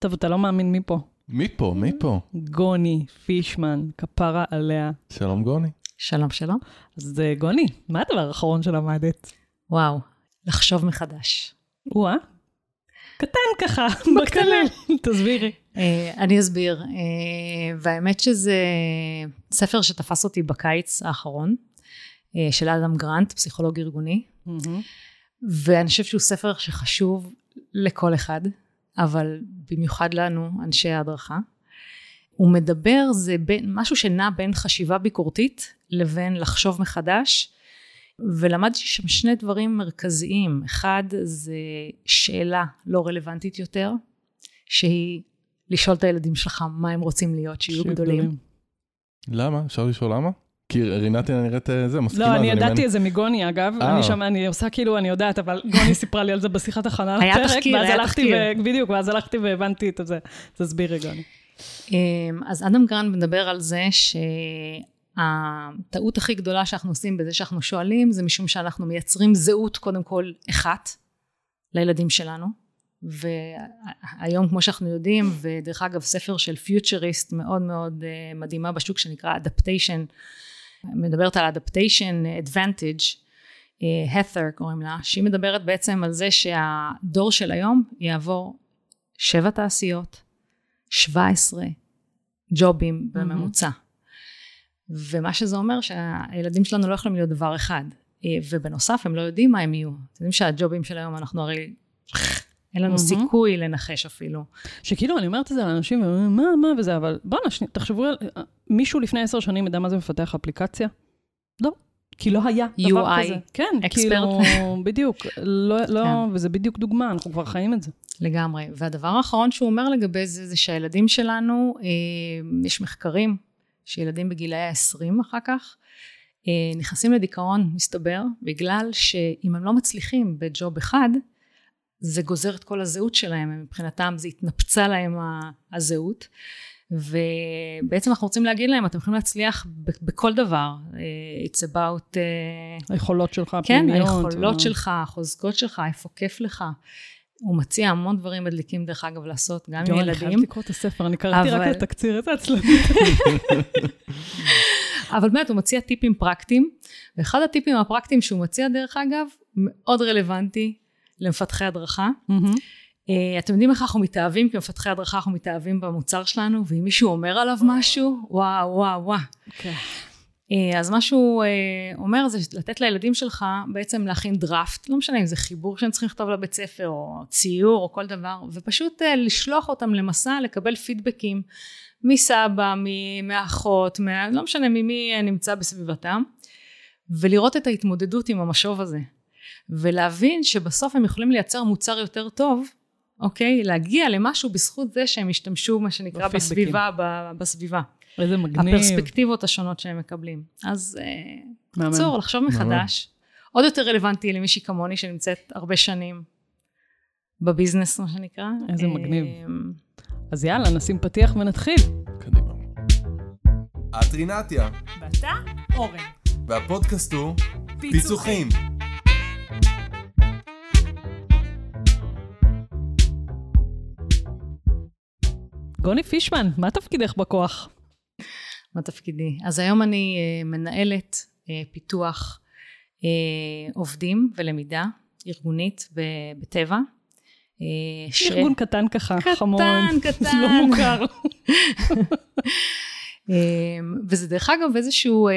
טוב, אתה לא מאמין מי פה. מי פה? מי פה? גוני פישמן, כפרה עליה. שלום גוני. שלום, שלום. אז אה, גוני, מה הדבר האחרון שלמדת? וואו, לחשוב מחדש. או-אה. קטן ככה, בקטנה. תסבירי. אה, אני אסביר. אה, והאמת שזה ספר שתפס אותי בקיץ האחרון, של אדם גרנט, פסיכולוג ארגוני, ואני חושבת שהוא ספר שחשוב לכל אחד, אבל במיוחד לנו, אנשי ההדרכה. הוא מדבר, זה בין, משהו שנע בין חשיבה ביקורתית לבין לחשוב מחדש, ולמדתי שם שני דברים מרכזיים. אחד זה שאלה לא רלוונטית יותר, שהיא לשאול את הילדים שלך מה הם רוצים להיות, שיהיו גדולים. למה? אפשר לשאול למה? כי רינתי נראית אה, זה, מסכימה. לא, אני ידעתי את זה מגוני, אגב. אה. אני שומע, אני עושה כאילו, אני יודעת, אבל גוני סיפרה לי על זה בשיחת הכנה לפרק. היה תחקיר, היה תחקיר. ו- בדיוק, ואז הלכתי והבנתי את זה. תסבירי, גוני. אמ, אז אדם גרנט מדבר על זה שהטעות הכי גדולה שאנחנו עושים בזה שאנחנו שואלים, זה משום שאנחנו מייצרים זהות קודם כל אחת לילדים שלנו. והיום כמו שאנחנו יודעים, ודרך אגב ספר של futurist מאוד מאוד אה, מדהימה בשוק שנקרא Adaptation, מדברת על אדפטיישן אדוונטג', הת'ר קוראים לה, שהיא מדברת בעצם על זה שהדור של היום יעבור שבע תעשיות, 17 ג'ובים בממוצע. ומה שזה אומר שהילדים שלנו לא יכולים להיות דבר אחד. אה, ובנוסף הם לא יודעים מה הם יהיו. אתם יודעים שהג'ובים של היום אנחנו הרי, אין לנו מהמם. סיכוי לנחש אפילו. שכאילו, אני אומרת את זה לאנשים, והם אומרים, מה, מה וזה, אבל בואנה, תחשבו על... מישהו לפני עשר שנים ידע מה זה מפתח אפליקציה? לא. כי לא היה דבר UI, כזה. כן, expert. כאילו, בדיוק. לא, לא, כן. וזה בדיוק דוגמה, אנחנו כבר חיים את זה. לגמרי. והדבר האחרון שהוא אומר לגבי זה, זה שהילדים שלנו, אה, יש מחקרים שילדים בגילאי ה-20 אחר כך, אה, נכנסים לדיכאון, מסתבר, בגלל שאם הם לא מצליחים בג'וב אחד, זה גוזר את כל הזהות שלהם, מבחינתם זה התנפצה להם הזהות. ובעצם אנחנו רוצים להגיד להם, אתם יכולים להצליח בכל דבר. אה, It's about... אה, היכולות שלך, כן, הפנימיות. היכולות ה- שלך, החוזקות שלך, איפה כיף לך. הוא מציע המון דברים מדליקים, דרך אגב, לעשות גם עם יואו, אני ילדים. חייבת לקרוא את הספר, אני קראתי רק אבל- את התקציר, איזה עצלנית. אבל באמת, הוא מציע טיפים פרקטיים, ואחד הטיפים הפרקטיים שהוא מציע, דרך אגב, מאוד רלוונטי למפתחי הדרכה. מהמם. אה, אתם יודעים איך אנחנו מתאהבים כמפתחי הדרכה, אנחנו מתאהבים במוצר שלנו, ואם מישהו אומר עליו משהו, וואו, וואו, וואו. כן. אה, אז מה שהוא אה, אומר זה לתת לילדים שלך בעצם להכין דראפט, לא משנה אם זה חיבור שהם צריכים לכתוב לבית ספר או ציור או כל דבר, ופשוט לשלוח אותם למסע לקבל פידבקים מסבא, מאחות, מה, לא משנה ממי נמצא בסביבתם, ולראות את ההתמודדות עם המשוב הזה, ולהבין שבסוף הם יכולים לייצר מוצר יותר טוב, אוקיי? להגיע למשהו בזכות זה שהם השתמשו, מה שנקרא, בפידבקים. בסביבה, ב- בסביבה. איזה מגניב. הפרספקטיבות השונות שהם מקבלים. אז אה. בקיצור, לחשוב מחדש. עוד יותר רלוונטי למישהי כמוני שנמצאת הרבה שנים בביזנס, מה שנקרא. איזה מגניב. אה, אז יאללה, נשים פתיח ונתחיל. קדימה. את רינתיה, ואתה, אורן. והפודקאסט הוא פיצוחים. גוני פישמן, מה תפקידך בכוח? מה תפקידי? אז היום אני אה, מנהלת אה, פיתוח אה, עובדים ולמידה ארגונית בטבע. ש- ארגון קטן ככה, קטן, חמוד. קטן. לא מוכר. וזה דרך אגב איזשהו,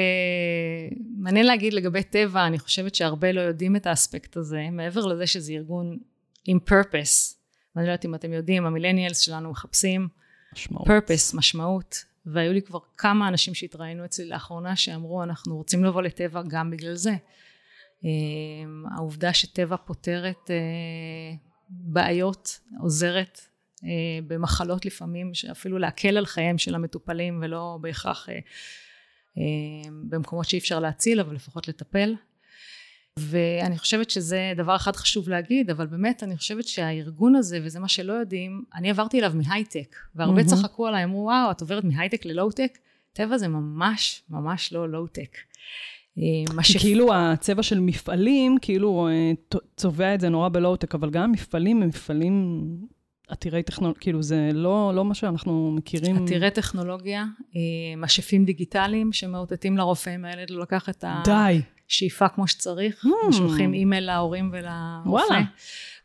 מעניין להגיד לגבי טבע, אני חושבת שהרבה לא יודעים את האספקט הזה, מעבר לזה שזה ארגון עם purpose, ואני לא יודעת אם אתם יודעים, המילניאלס שלנו מחפשים משמעות. purpose, משמעות, והיו לי כבר כמה אנשים שהתראינו אצלי לאחרונה שאמרו אנחנו רוצים לבוא לטבע גם בגלל זה. אמ, העובדה שטבע פותרת אה, בעיות, עוזרת אה, במחלות לפעמים, שאפילו להקל על חייהם של המטופלים ולא בהכרח אה, במקומות שאי אפשר להציל, אבל לפחות לטפל. ואני חושבת שזה דבר אחד חשוב להגיד, אבל באמת אני חושבת שהארגון הזה, וזה מה שלא יודעים, אני עברתי אליו מהייטק, והרבה מהמם. צחקו עליי, אמרו, וואו, את עוברת מהייטק ללואו-טק? טבע זה ממש ממש לא לואו-טק. אה, כי כאילו הצבע של מפעלים, כאילו אה, צובע את זה נורא בלואו-טק, אבל גם מפעלים הם מפעלים עתירי טכנולוגיה, כאילו זה לא, לא מה שאנחנו מכירים. עתירי טכנולוגיה, אה, משאפים דיגיטליים שמאותתים לרופא אם הילד לא לקח את די. השאיפה כמו שצריך, Hmm. ושולחים אימייל להורים ולרופא. וואלה.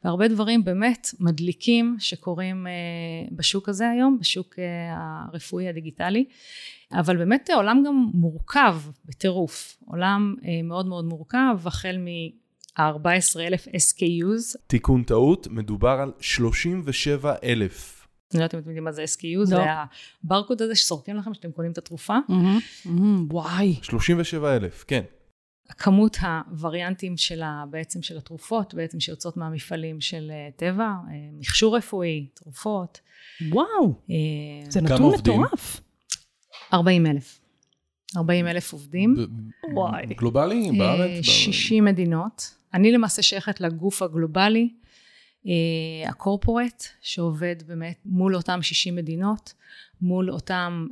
והרבה דברים באמת מדליקים שקורים אה, בשוק הזה היום, בשוק אה, הרפואי הדיגיטלי. אבל באמת העולם גם מורכב בטירוף. עולם אה, מאוד מאוד מורכב, החל מ-14,000 SKUs. תיקון טעות, מדובר על 37 אלף. אני לא יודעת אם אתם יודעים מה זה SKU, לא. זה הברקוד הזה שסורקים לכם כשאתם קונים את התרופה. מהמם, מהמם, וואי. 37 אלף, כן. כמות הווריאנטים של ה, בעצם של התרופות, בעצם שיוצאות מהמפעלים של אה, טבע, אה, מכשור רפואי, תרופות. וואו, אה, זה נתון? מטורף. 40 אלף. 40 אלף עובדים. וואי. גלובלי, אה, בארץ? 60 מדינות. אני למעשה שייכת לגוף הגלובלי, הקורפורט, שעובד באמת מול אותם 60 מדינות, מול אותם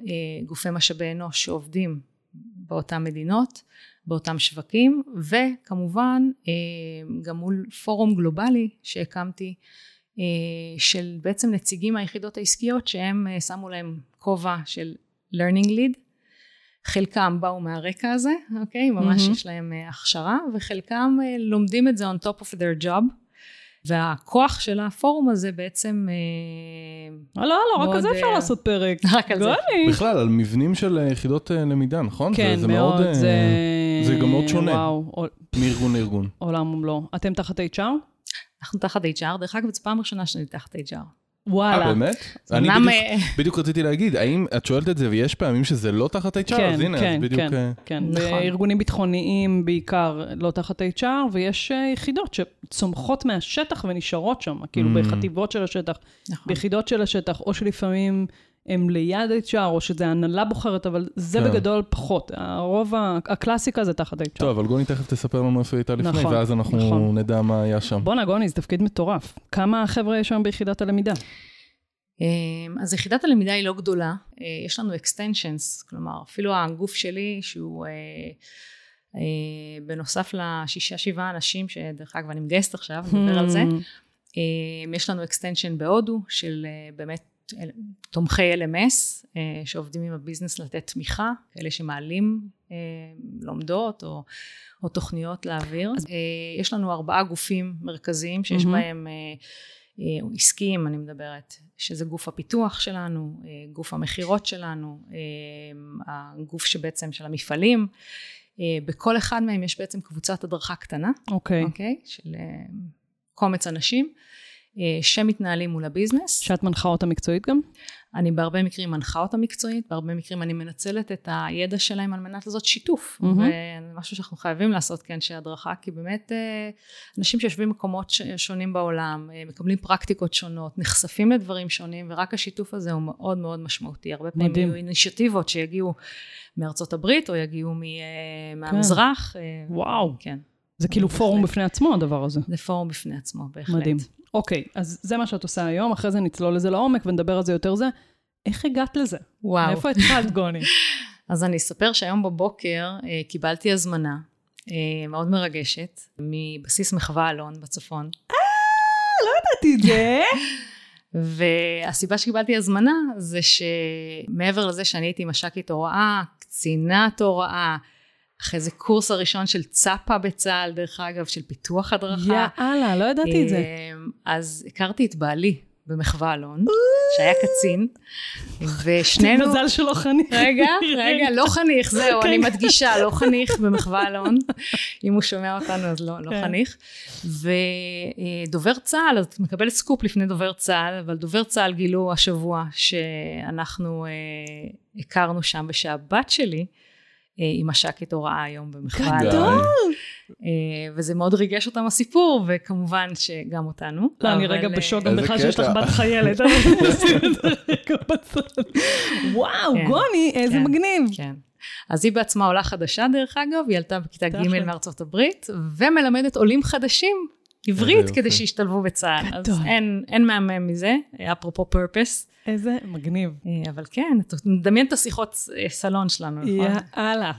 גופי משאבי אנוש שעובדים באותן מדינות, באותם שווקים, וכמובן אה, גם מול פורום גלובלי שהקמתי, אה, של בעצם נציגים מהיחידות העסקיות שהם אה, שמו להם כובע של learning lead. חלקם באו מהרקע הזה, אוקיי? ממש מהמם. יש להם אה, הכשרה, וחלקם אה, לומדים את זה on top of their job. והכוח של הפורום הזה בעצם... אה, לא, לא, רק מאוד, על זה אפשר לעשות פרק. רק על זה. בכלל, על מבנים של יחידות אה, למידה, נכון? זה- כן, זה מאוד, אה, זה... זה גם מאוד שונה. וואו, מארגון לארגון. עולם ומלואו. אתם תחת HR? אנחנו תחת HR, דרך אגב, זו פעם ראשונה שאני תחת HR. וואלה. אה, באמת? אני בדיוק- אה, בדיוק רציתי להגיד, האם את שואלת את זה ויש פעמים שזה לא תחת HR? כן, אז הנה, כן, אז בדיוק... כן. אה, כן, נכון. בארגונים ביטחוניים בעיקר לא תחת HR, ויש אה, יחידות שצומחות מהשטח ונשארות שם, כאילו Mm. בחטיבות של השטח, נכון. ביחידות של השטח, או שלפעמים הם ליד HR, או שזה הנהלה בוחרת, אבל זה כן. בגדול פחות. הרוב, הקלאסיקה זה תחת HR. טוב, אבל גוני תכף תספר לנו איפה היא הייתה לפני, נכון, ואז אנחנו נכון. נדע מה היה שם. בואנה, גוני, זה תפקיד מטורף. כמה חבר'ה יש שם ביחידת הלמידה? אמ, אז יחידת הלמידה היא לא גדולה, אה, יש לנו extensions, כלומר אפילו הגוף שלי שהוא אה, אה, בנוסף לשישה שבעה אנשים שדרך אגב אני מגייסת עכשיו, נדבר על זה, Hmm. אמ, יש לנו extension בהודו של באמת תומכי LMS אה, שעובדים עם הביזנס לתת תמיכה, כאלה שמעלים אה, לומדות או, או תוכניות להעביר. אה, יש לנו ארבעה גופים מרכזיים שיש מהמם. בהם עסקיים אני מדברת, שזה גוף הפיתוח שלנו, גוף המכירות שלנו, הגוף שבעצם של המפעלים. בכל אחד מהם יש בעצם קבוצת הדרכה קטנה, אוקיי. אוקיי? של אה, קומץ אנשים שמתנהלים מול הביזנס. שאת מנחה אותה מקצועית גם? אני בהרבה מקרים מנחה אותה מקצועית, בהרבה מקרים אני מנצלת את הידע שלהם על מנת לעשות שיתוף. מהמם. וזה משהו שאנחנו חייבים לעשות כאנשי הדרכה, כי באמת אה, אנשים שיושבים במקומות שונים בעולם, אה, מקבלים פרקטיקות שונות, נחשפים לדברים שונים, ורק השיתוף הזה הוא מאוד מאוד משמעותי. הרבה פעמים מדהים. יהיו אינישיטיבות שיגיעו מארצות הברית, או יגיעו מ- אה, מהמזרח. אה, וואו. כן, זה כאילו. פורום בפני עצמו, הדבר הזה. זה פורום בפני עצמו, בהחלט. מדהים. אוקיי, אז זה מה שאת עושה היום, אחרי זה נצלול לזה לעומק ונדבר על זה יותר זה. איך הגעת לזה? וואו. מאיפה התחלת, גוני? אז אני אספר שהיום בבוקר אה, קיבלתי הזמנה אה, מאוד מרגשת מבסיס מחווה אלון בצפון. ידעתי את זה. והסיבה שקיבלתי הזמנה זה שמעבר לזה שאני הייתי מש"קית הוראה, קצינת הוראה, אחרי זה קורס הראשון של צפה בצה"ל, דרך אגב, של פיתוח הדרכה. יאללה, לא ידעתי את זה. אה, אז הכרתי את בעלי במחווה אלון, שהיה קצין, ושנינו... מזל שלא חניך. רגע, רגע, לא חניך, זהו, כן. אני מדגישה, לא חניך במחווה אלון. אם הוא שומע אותנו אז לא, לא כן. חניך. ודובר צה"ל, אז את מקבלת סקופ לפני דובר צה"ל, אבל דובר צה"ל גילו השבוע שאנחנו אה, הכרנו שם, ושהבת שלי היא מש"קית הוראה היום במחווה אלון. גדול. אה, וזה מאוד ריגש אותם הסיפור, וכמובן שגם אותנו. לא, אני רגע אה, בשוק גם בכלל שיש לך. בת חיילת. אבל נשים את זה רגע בצד. וואו, כן. גוני, איזה כן. מגניב. כן. אז היא בעצמה עולה חדשה דרך אגב, היא עלתה בכיתה ג'. מארצות הברית, ומלמדת עולים חדשים עברית כדי. שישתלבו בצה"ל. אז. אין, אין מהמם מזה, אפרופו פרפס. איזה מגניב. אבל כן, אתה מדמיין את השיחות אה, סלון שלנו, נכון? יאללה.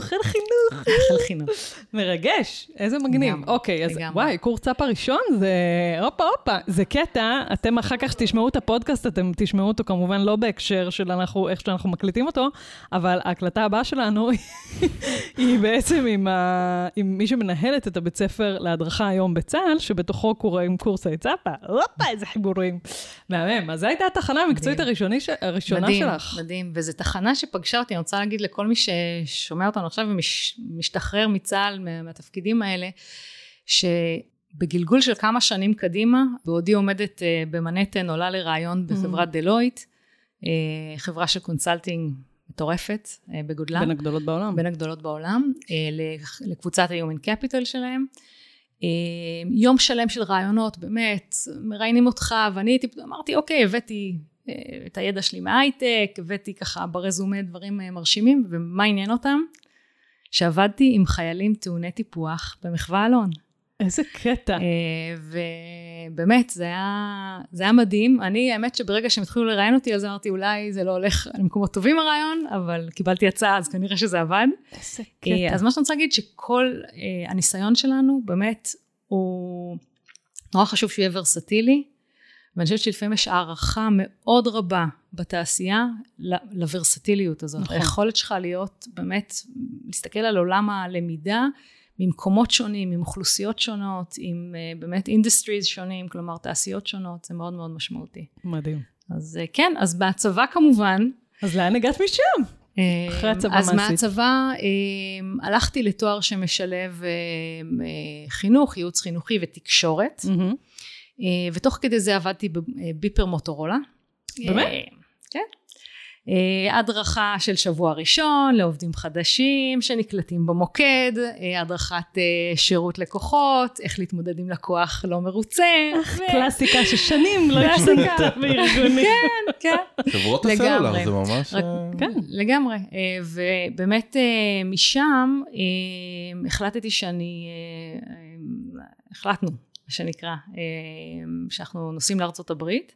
חיל חינוך. חיל חינוך. מרגש, איזה מגניב. אוקיי, אז. וואי, קורס צאפ הראשון זה... הופה, הופה, זה קטע. אתם אחר כך שתשמעו את הפודקאסט, אתם תשמעו אותו כמובן לא בהקשר של אנחנו, איך שאנחנו מקליטים אותו, אבל ההקלטה הבאה שלנו היא בעצם עם, ה... עם מי שמנהלת את הבית ספר להדרכה היום בצה"ל, שבתוכו קוראים קורסי צאפה. הופה, איזה חיבורים. מהמם. אז זו הייתה התחנה המקצועית מדהים. הראשונה מדהים, שלך. מדהים, וזו תחנה שפגשה אותי, אני רוצה להגיד לכל מי ששומע אותנו עכשיו ומשתחרר מצה"ל, מה- מהתפקידים האלה, שבגלגול של כמה שנים קדימה, בעודי עומדת אה, במנהטן, עולה לראיון בחברת דלויט, אה, חברה של consulting מטורפת אה, בגודלה. בין הגדולות בעולם. בין הגדולות בעולם, לקבוצת ה Human Capital שלהם. יום שלם של רעיונות, באמת, מראיינים אותך, ואני הייתי, אמרתי, אוקיי, הבאתי את הידע שלי מההייטק, הבאתי ככה ברזומה דברים אה, מרשימים, ומה עניין אותם? שעבדתי עם חיילים טעוני טיפוח במחווה אלון. איזה קטע. אה, ובאמת, זה היה, זה היה מדהים. אני, האמת שברגע שהם התחילו לראיין אותי, אז אמרתי, אולי זה לא הולך למקומות טובים הרעיון, אבל קיבלתי הצעה, אז כנראה שזה עבד. איזה אה, אז מה שאני רוצה להגיד, שכל אה, הניסיון שלנו, באמת, הוא נורא חשוב שהוא יהיה ורסטילי, ואני חושבת שלפעמים יש הערכה מאוד רבה בתעשייה לוורסטיליות הזאת. נכון. היכולת שלך להיות, באמת, להסתכל על עולם הלמידה ממקומות שונים, עם אוכלוסיות שונות, עם אה, באמת industries שונים, כלומר תעשיות שונות, זה מאוד מאוד משמעותי. מדהים. אז אה, כן, אז בהצבא כמובן, אז לאן הגעת משם? אחרי הצבא, אז מה עשית? מהצבא אה, הלכתי לתואר שמשלב אה, אה, חינוך, ייעוץ חינוכי ותקשורת, אה, ותוך כדי זה עבדתי בביפר מוטורולה. באמת? אה, כן. אה, הדרכה של שבוע ראשון לעובדים חדשים שנקלטים במוקד, אה, הדרכת אה, שירות לקוחות, איך להתמודד עם לקוח לא מרוצה. קלאסיקה ששנים לא. השתנתה בארגונים. כן, כן. חברות. הסלולר זה ממש... אה, כן. לגמרי, אה, ובאמת אה, משם אה, החלטתי שאני, אה, אה, החלטנו, מה שנקרא, אה, שאנחנו נוסעים לארצות הברית.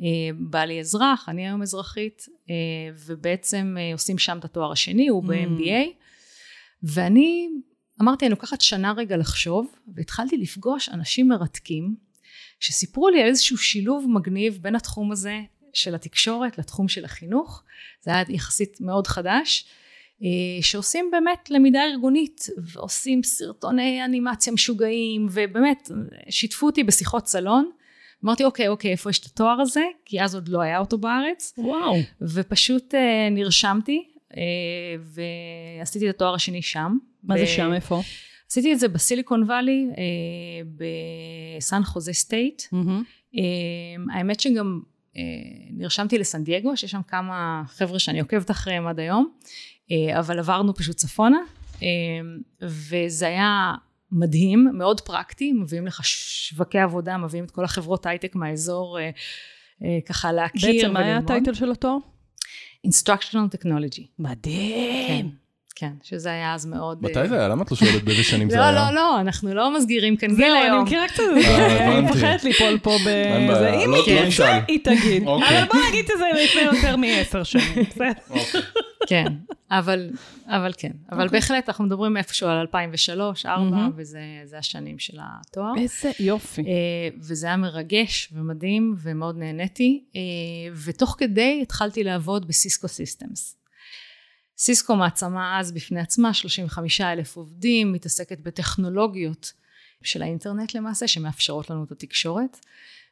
אה, בעלי אזרח, אני היום אזרחית, אה, ובעצם אה, עושים שם את התואר השני, הוא Mm. ב-MBA, ואני אמרתי, אני לוקחת שנה רגע לחשוב, והתחלתי לפגוש אנשים מרתקים, שסיפרו לי על איזשהו שילוב מגניב בין התחום הזה של התקשורת לתחום של החינוך, זה היה יחסית מאוד חדש, שעושים באמת למידה ארגונית, ועושים סרטוני אנימציה משוגעים, ובאמת שיתפו אותי בשיחות סלון. אמרתי, אוקיי, אוקיי, איפה יש את התואר הזה? כי אז עוד לא היה אותו בארץ. וואו. ופשוט אה, נרשמתי, אה, ועשיתי את התואר השני שם. מה זה ב- שם, איפה? עשיתי את זה בסיליקון וואלי, אה, בסן חוזה סטייט. אה, האמת שגם אה, נרשמתי לסן דייגו, שיש שם כמה חבר'ה שאני עוקבת אחריהם עד היום, אה, אבל עברנו פשוט צפונה, אה, וזה היה מדהים, מאוד פרקטי, מביאים לך שווקי עבודה, מביאים את כל החברות הייטק מהאזור, אה, אה, ככה להכיר בעצם, מה היה וללמוד. ה title של התואר? Instructional Technology. מדהים. כן, שזה היה אז מאוד... מתי אה, זה היה? למה את לא שואלת באיזה שנים זה לא, היה? לא, לא, אנחנו לא מסגירים כאן גיל זהו, אני היום. מכירה קצת את אה, זה, אני. מפחדת ליפול פה ב... אין בעיה, זה. אם לא- היא לא תרצה. היא תגיד. אוקיי. אבל בוא נגיד שזה לפני יותר מעשר שנים, בסדר? אוקיי. כן, אבל, אבל כן. אבל אוקיי. בהחלט אנחנו מדברים איפשהו על 2003, 2004, מהמם. וזה זה השנים של התואר. איזה יופי. אה, וזה היה מרגש ומדהים ומאוד נהניתי, ותוך כדי התחלתי לעבוד בסיסקו סיסטמס. סיסקו מעצמה אז בפני עצמה, 35 אלף עובדים, מתעסקת בטכנולוגיות של האינטרנט למעשה, שמאפשרות לנו את התקשורת,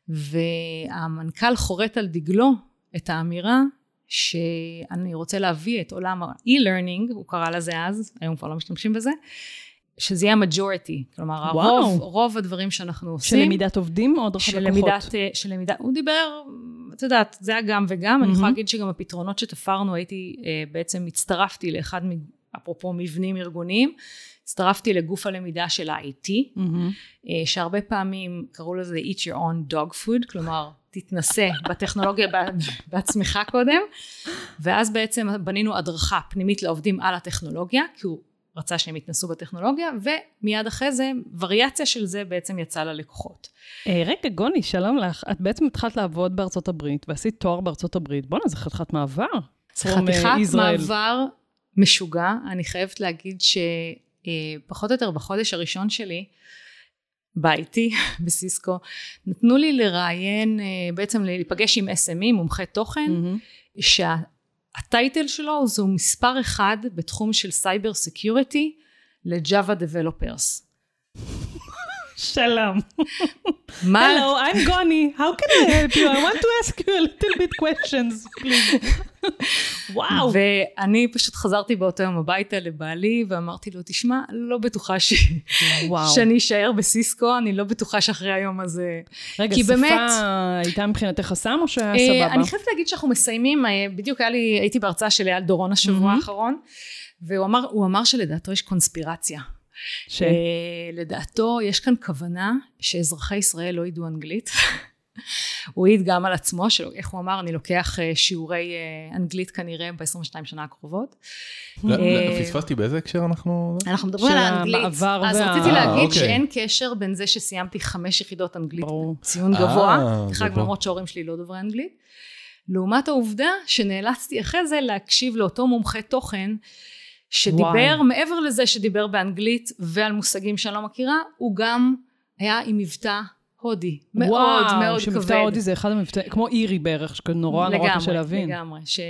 והמנכ"ל חורט על דגלו את האמירה שאני רוצה להביא את עולם ה-e-learning, הוא קרא לזה אז, היום כבר לא משתמשים בזה, שזה יהיה majority, כלומר וואו. הרוב, רוב הדברים שאנחנו של עושים, למידת עובדים או הדרכת של לקוחות? למידת, אה, של למידה, הוא דיבר, את יודעת, זה היה גם וגם, אני יכולה מהמם. להגיד שגם הפתרונות שתפרנו, הייתי, אה, בעצם הצטרפתי לאחד, מ- אפרופו מבנים ארגוניים, הצטרפתי לגוף הלמידה של ה-IT, מהמם. אה, שהרבה פעמים קראו לזה eat your own dog food, כלומר, תתנסה בטכנולוגיה בעצמך קודם, ואז בעצם בנינו הדרכה פנימית לעובדים על הטכנולוגיה, כי הוא רצה שהם יתנסו בטכנולוגיה, ומיד אחרי זה, וריאציה של זה בעצם יצאה ללקוחות. אה, רגע, גוני, שלום לך. את בעצם התחלת לעבוד בארצות הברית, ועשית תואר בארצות הברית. בואנה, זה חתיכת מעבר. זה חתיכת אה, Israel. מעבר משוגע. אני חייבת להגיד שפחות או יותר בחודש הראשון שלי, ב-IT, בסיסקו, נתנו לי לראיין, אה, בעצם להיפגש עם SME, מומחה תוכן, Mm-hmm. שה title שלו זהו מספר אחד בתחום של cyber security ל Java developers. שלום. מה? Hello, I'm Goni. How can I help you? I want to ask you a little bit questions, please. וואו. ואני פשוט חזרתי באותו יום הביתה לבעלי ואמרתי לו, תשמע, לא בטוחה ש... שאני אשאר בסיסקו, אני לא בטוחה שאחרי היום הזה... רגע, שפה באמת- הייתה מבחינתך חסם או שהיה אה, סבבה? אני חייבת להגיד שאנחנו מסיימים, אה, בדיוק היה לי, הייתי בהרצאה של אייל דורון השבוע. האחרון, והוא אמר, אמר שלדעתו יש קונספירציה. ש... אה, לדעתו יש כאן כוונה שאזרחי ישראל לא ידעו אנגלית. הוא העיד גם על עצמו, שאיך הוא אמר, אני לוקח אה, שיעורי אה, אנגלית כנראה ב-22 שנה הקרובות. לא, אה, לא, פספסתי באיזה הקשר אנחנו... אנחנו מדברים של על האנגלית. אז רציתי אה, להגיד אוקיי. שאין קשר בין זה שסיימתי חמש יחידות אנגלית. ציון אה, גבוה, פה. למרות שההורים שלי לא דוברי אנגלית, לעומת העובדה שנאלצתי אחרי זה להקשיב לאותו מומחה תוכן, שדיבר, וואי. מעבר לזה שדיבר באנגלית ועל מושגים שאני לא מכירה, הוא גם היה עם מבטא הודי, מאוד וואו, מאוד שמבטא כבד. הודי זה אחד המבטאים, כמו אירי בערך, שנורא נורא לגמרי, קשה להבין. לגמרי, ש, אה,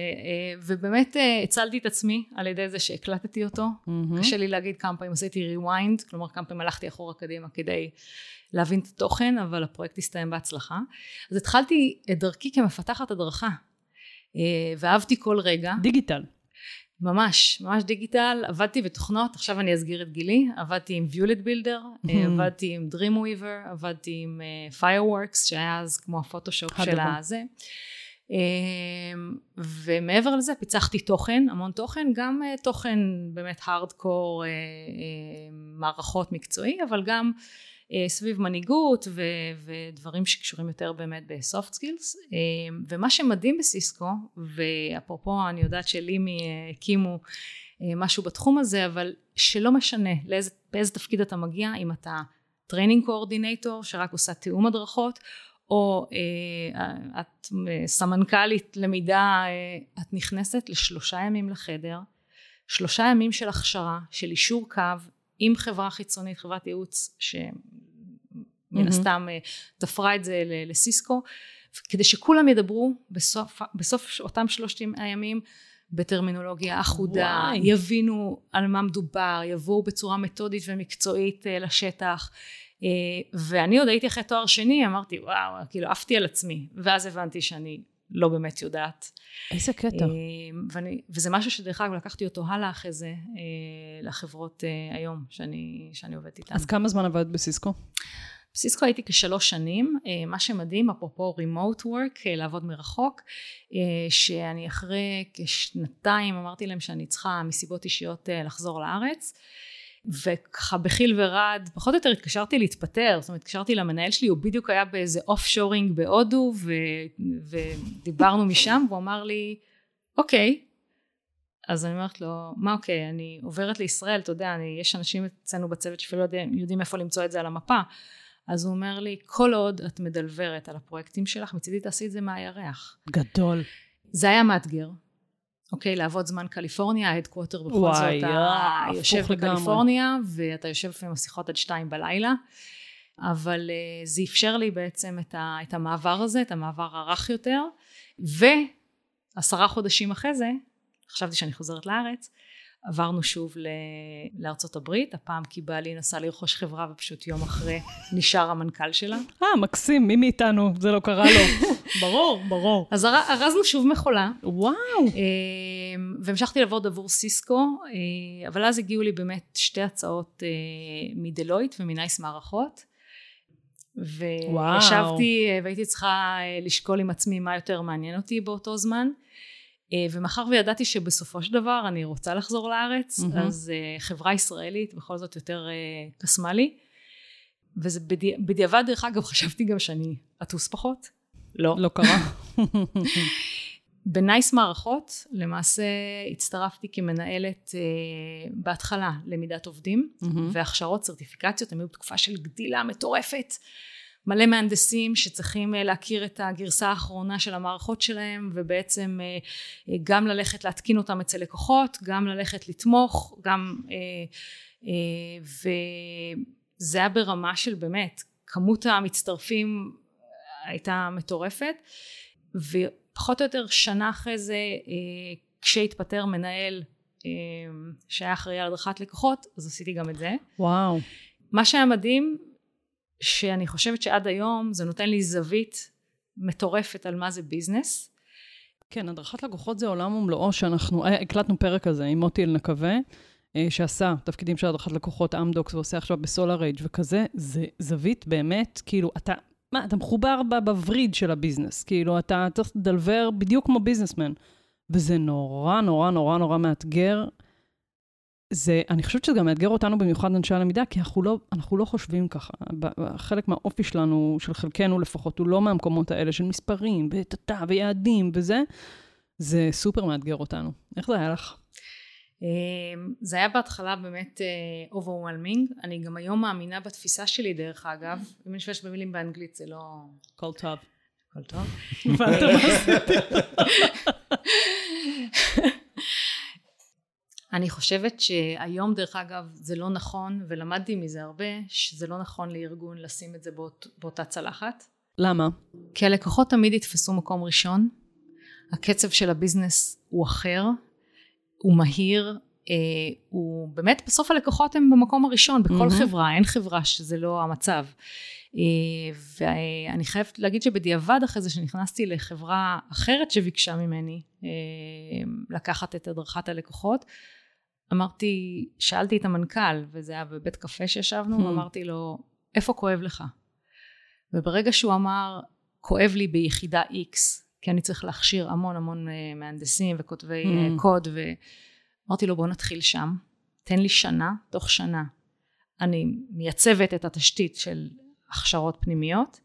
ובאמת אה, הצלתי את עצמי על ידי זה שהקלטתי אותו, מהמם. קשה לי להגיד כמה פעמים עשיתי rewind, כלומר כמה פעמים הלכתי אחורה קדימה כדי להבין את התוכן, אבל הפרויקט הסתיים בהצלחה. אז התחלתי את דרכי כמפתחת הדרכה, אה, ואהבתי כל רגע, דיגיטל. ממש, ממש דיגיטל, עבדתי בתוכנות, עכשיו אני אסגיר את גילי, עבדתי עם Viewlet Builder, אה, עבדתי עם Dreamweaver, עבדתי עם אה, Fireworks, שהיה אז כמו הפוטושופ של. הזה. אה, ומעבר לזה פיתחתי תוכן, המון תוכן, גם אה, תוכן באמת הארדקור, מערכות מקצועי, אבל גם סביב מנהיגות ו- ודברים שקשורים יותר באמת ב-soft skills ומה שמדהים בסיסקו ואפרופו אני יודעת שלימי אה, הקימו אה, משהו בתחום הזה אבל שלא משנה לאיזה, באיזה תפקיד אתה מגיע אם אתה training coordinator שרק עושה תיאום הדרכות או אה, את אה, סמנכ"לית למידה אה, את נכנסת לשלושה ימים לחדר שלושה ימים של הכשרה של אישור קו עם חברה חיצונית, חברת ייעוץ שמן. הסתם אה, תפרה את זה לסיסקו, כדי שכולם ידברו בסוף, בסוף אותם שלושת הימים בטרמינולוגיה אחודה, וואי. יבינו על מה מדובר, יבואו בצורה מתודית ומקצועית אה, לשטח. אה, ואני עוד הייתי אחרי תואר שני, אמרתי וואו, כאילו עפתי על עצמי, ואז הבנתי שאני לא באמת יודעת. איזה קטע. אה, ואני, וזה משהו שדרך אגב לקחתי אותו הלאה אחרי זה אה, לחברות אה, היום שאני, שאני עובדת איתן. אז כמה זמן עבדת בסיסקו? בסיסקו הייתי כשלוש שנים, אה, מה שמדהים אפרופו remote work, אה, לעבוד מרחוק, שאני אחרי כשנתיים אמרתי להם שאני צריכה מסיבות אישיות לחזור לארץ. וככה בחיל ורד, פחות או יותר התקשרתי להתפטר, זאת אומרת התקשרתי למנהל שלי, הוא בדיוק היה באיזה אוף שורינג בהודו ו, ודיברנו משם והוא אמר לי אוקיי, אז אני אומרת לו מה אוקיי, אני עוברת לישראל, אתה יודע, אני, יש אנשים אצלנו בצוות שאפילו לא יודעים, יודעים איפה למצוא את זה על המפה, אז הוא אומר לי כל עוד את מדלברת על הפרויקטים שלך, מצידי תעשי את זה מהירח. גדול. זה היה מאתגר, אוקיי, לעבוד זמן קליפורניה, ההדקווטר בכל וואי, זאת, אתה אה, יושב. בקליפורניה, ואתה יושב לפעמים בשיחות עד שתיים בלילה, אבל אה, זה אפשר לי בעצם את, ה, את המעבר הזה, את המעבר הרך יותר, ועשרה חודשים אחרי זה, חשבתי שאני חוזרת לארץ, עברנו שוב ל- לארצות הברית, הפעם כי בעלי נסע לרכוש חברה ופשוט יום אחרי נשאר המנכ"ל שלה. אה, מקסים, מי מאיתנו זה לא קרה לו. ברור, ברור. אז אר- ארזנו שוב מכולה, וואו. אמ, והמשכתי לעבוד עבור סיסקו, אה, אבל אז הגיעו לי באמת שתי הצעות אה, מדלויט ומנייס מערכות. וישבתי אה, והייתי צריכה אה, לשקול עם עצמי מה יותר מעניין אותי באותו זמן. אה, ומאחר וידעתי שבסופו של דבר אני רוצה לחזור לארץ, מהמם. אז אה, חברה ישראלית בכל זאת יותר אה, קסמה לי. וזה בדי- בדיעבד דרך אגב חשבתי גם שאני אטוס פחות. לא. לא קרה. בנייס מערכות למעשה הצטרפתי כמנהלת אה, בהתחלה למידת עובדים מהמם. והכשרות סרטיפיקציות הם היו בתקופה של גדילה מטורפת מלא מהנדסים שצריכים אה, להכיר את הגרסה האחרונה של המערכות שלהם ובעצם אה, אה, גם ללכת להתקין אותם אצל לקוחות, גם ללכת לתמוך, גם וזה היה ברמה של באמת כמות המצטרפים הייתה מטורפת ופחות או יותר שנה אחרי זה כשהתפטר מנהל שהיה אחראי על הדרכת לקוחות אז עשיתי גם את זה. וואו. מה שהיה מדהים שאני חושבת שעד היום זה נותן לי זווית מטורפת על מה זה ביזנס. כן, הדרכת לקוחות זה עולם ומלואו שאנחנו, אה, הקלטנו פרק הזה עם מוטי אלנקווה, אה, שעשה תפקידים של הדרכת לקוחות אמדוקס ועושה עכשיו בסולאר אייג' וכזה, זה זווית באמת, כאילו, אתה, מה, אתה מחובר בווריד של הביזנס, כאילו, אתה צריך לדלבר בדיוק כמו ביזנסמן. וזה נורא, נורא, נורא, נורא מאתגר. זה, אני חושבת שזה גם מאתגר אותנו במיוחד אנשי הלמידה, כי אנחנו לא, אנחנו לא חושבים ככה. חלק מהאופי שלנו, של חלקנו לפחות, הוא לא מהמקומות האלה של מספרים, וטאטה, ויעדים, וזה. זה סופר מאתגר אותנו. איך זה היה לך? אמ, זה היה בהתחלה באמת uh, overwhelming. אני גם היום מאמינה בתפיסה שלי, דרך אגב. אם אני משתמשת במילים באנגלית, זה לא... הכל טוב. הכל טוב. הבנת מה זה? אני חושבת שהיום דרך אגב זה לא נכון ולמדתי מזה הרבה שזה לא נכון לארגון לשים את זה באות, באותה צלחת. למה? כי הלקוחות תמיד יתפסו מקום ראשון, הקצב של הביזנס הוא אחר, הוא מהיר, אה, הוא באמת בסוף הלקוחות הם במקום הראשון בכל mm-hmm. חברה, אין חברה שזה לא המצב. אה, ואני חייבת להגיד שבדיעבד אחרי זה שנכנסתי לחברה אחרת שביקשה ממני אה, לקחת את הדרכת הלקוחות אמרתי, שאלתי את המנכ"ל, וזה היה בבית קפה שישבנו, hmm. ואמרתי לו, איפה כואב לך? וברגע שהוא אמר, כואב לי ביחידה X, כי אני צריך להכשיר המון המון אה, מהנדסים וכותבי hmm. קוד, ואמרתי לו, בוא נתחיל שם, תן לי שנה, תוך שנה. אני מייצבת את התשתית של הכשרות פנימיות,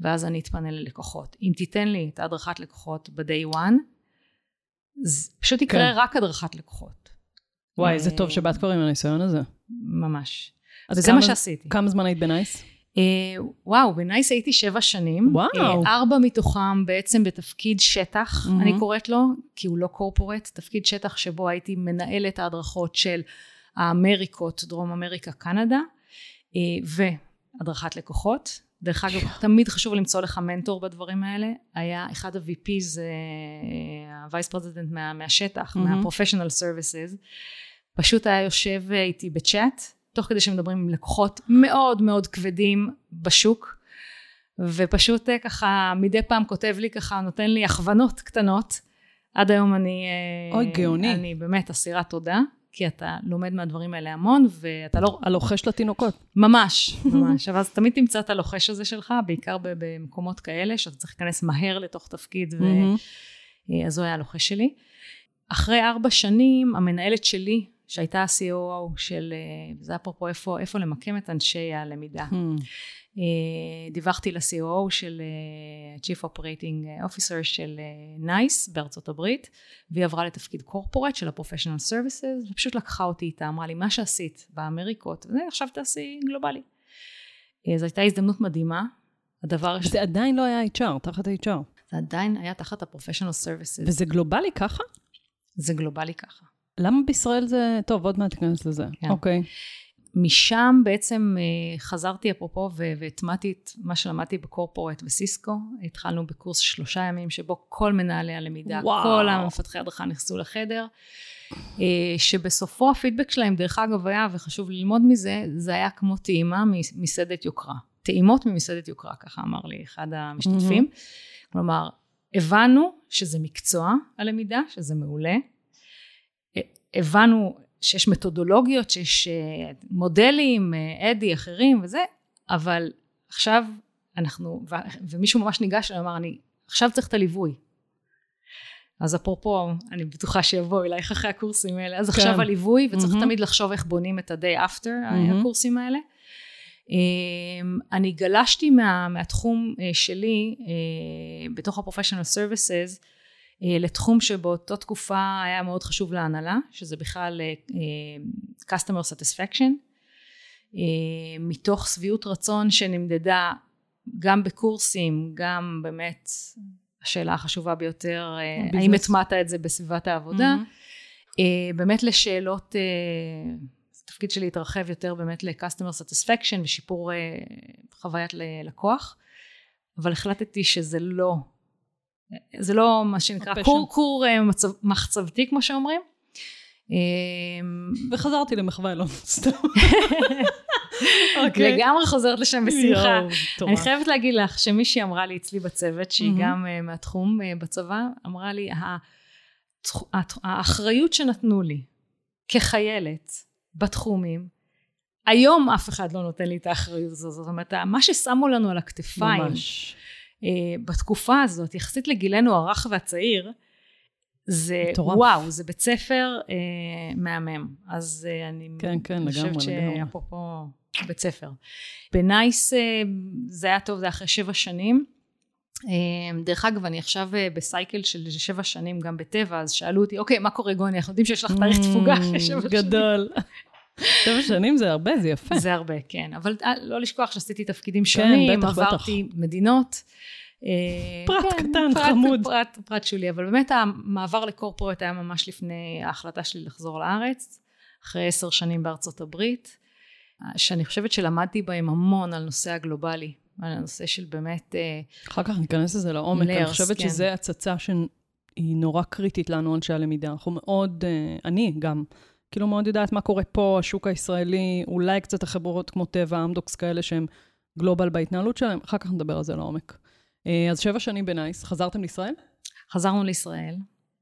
ואז אני אתפנה ללקוחות. אם תיתן לי את הדרכת לקוחות ב-day one, פשוט יקרה כן. רק הדרכת לקוחות. וואי, איזה טוב שבאת כבר עם הניסיון הזה. ממש. וזה מה שעשיתי. כמה זמן היית בנייס? Uh, וואו, בנייס הייתי שבע שנים. וואו. Uh, ארבע מתוכם בעצם בתפקיד שטח, mm-hmm. אני קוראת לו, כי הוא לא קורפורט, תפקיד שטח שבו הייתי מנהלת ההדרכות של האמריקות, דרום אמריקה, קנדה, uh, והדרכת לקוחות. דרך אגב, תמיד חשוב למצוא לך מנטור בדברים האלה. היה אחד ה-VPs, ה-Vice President מה, מהשטח, mm-hmm. מה-Professional Services. פשוט היה יושב איתי בצ'אט, תוך כדי שמדברים עם לקוחות מאוד מאוד כבדים בשוק, ופשוט אה, ככה מדי פעם כותב לי ככה, נותן לי הכוונות קטנות. עד היום אני... אה, אוי, גאוני. אני באמת אסירת תודה. כי אתה לומד מהדברים האלה המון, ואתה לא... הלוחש לתינוקות. ממש, ממש. אבל אז תמיד תמצא את הלוחש הזה שלך, בעיקר במקומות כאלה, שאתה צריך להיכנס מהר לתוך תפקיד, ו... אה, אז הוא היה הלוחש שלי. אחרי ארבע שנים, המנהלת שלי, שהייתה ה-COO של, אה, זה אפרופו איפה, איפה למקם את אנשי הלמידה. אה, דיווחתי ל-COO של uh, Chief Operating Officer של נייס uh, בארצות הברית והיא עברה לתפקיד קורפורט של ה-Professional Services ופשוט לקחה אותי איתה, אמרה לי מה שעשית באמריקות, ועכשיו תעשי גלובלי. זו הייתה הזדמנות מדהימה. הדבר... זה עדיין לא היה HR, תחת HR. זה עדיין היה תחת ה-Professional Services. וזה גלובלי ככה? זה גלובלי ככה. למה בישראל זה... טוב, עוד מעט ניכנס לזה. כן. אוקיי. משם בעצם אה, חזרתי אפרופו והטמעתי את מה שלמדתי בקורפורט וסיסקו. התחלנו בקורס שלושה ימים שבו כל מנהלי הלמידה, וואו. כל המפתחי הדרכה נכנסו לחדר. אה, שבסופו הפידבק שלהם דרך אגב היה וחשוב ללמוד מזה זה היה כמו טעימה ממסעדת יוקרה טעימות ממסעדת יוקרה ככה אמר לי אחד המשתתפים mm-hmm. כלומר הבנו שזה מקצוע הלמידה שזה מעולה הבנו שיש מתודולוגיות, שיש אה, מודלים, אה, אדי, אחרים וזה, אבל עכשיו אנחנו, ומישהו ממש ניגש ואמר, אני עכשיו צריך את הליווי. אז אפרופו, אני בטוחה שיבואו אלייך אחרי הקורסים האלה, אז כן. עכשיו הליווי, וצריך mm-hmm. תמיד לחשוב איך בונים את ה-day after mm-hmm. הקורסים האלה. אמ, אני גלשתי מה, מהתחום אה, שלי בתוך ה-professional services לתחום שבאותו תקופה היה מאוד חשוב להנהלה, שזה בכלל אה, אה, customer satisfaction, מתוך שביעות רצון שנמדדה גם בקורסים, גם באמת, השאלה החשובה ביותר, אה, הביזנס. האם הטמעת את זה בסביבת העבודה, Mhm. אה, באמת לשאלות, אה, התפקיד שלי התרחב יותר באמת ל-customer satisfaction ושיפור אה, חוויית לקוח, אבל החלטתי שזה לא, זה לא מה שנקרא. כור כור אה, מצב, מחצבתי כמו שאומרים. אה, וחזרתי למחווה אלון, סתם. אוקיי. לגמרי חוזרת לשם בשמחה. אני. חייבת להגיד לך שמישהי אמרה לי אצלי בצוות, שהיא. גם אה, מהתחום אה, בצבא, אמרה לי, "הצח- הת- האחריות שנתנו לי כחיילת בתחומים, היום אף אחד לא נותן לי את האחריות הזאת. זאת אומרת, מה ששמו לנו על הכתפיים ממש. אה, בתקופה הזאת, יחסית לגילנו הרך והצעיר, זה מטורף. וואו, זה בית ספר אה, מהמם. אז אה, אני כן, כן, חושבת. שאפרופו בית ספר. בנייס אה, זה היה טוב, זה היה אחרי שבע שנים. אה, דרך אגב, אני עכשיו אה, בסייקל של שבע שנים גם בטבע, אז שאלו אותי, אוקיי, מה קורה גוני? אנחנו יודעים שיש לך תאריך תפוגה אחרי שבע שנים. Mm, גדול. שבע שנים זה הרבה, זה יפה. זה הרבה, כן. אבל אה, לא לשכוח שעשיתי תפקידים שונים, כן, בטח, בטח. עברתי מדינות. אה, פרט כן, קטן, פרט- חמוד. פרט, פרט שולי, אבל באמת המעבר לקורפורט היה ממש לפני ההחלטה שלי לחזור לארץ, אחרי עשר שנים בארצות הברית, שאני חושבת שלמדתי בהם המון על נושא הגלובלי, על הנושא של באמת, אה, אחר כך ניכנס לזה לעומק. אני Layers, חושבת כן. שזו הצצה שהיא נורא קריטית לנו, אנשי הלמידה. אנחנו מאוד, אני גם, כאילו מאוד יודעת מה קורה פה, השוק הישראלי, אולי קצת החברות כמו טבע, אמדוקס כאלה שהם גלובל בהתנהלות שלהם, אחר כך נדבר על זה לעומק. אה, אז שבע שנים בנייס, חזרתם לישראל? חזרנו לישראל,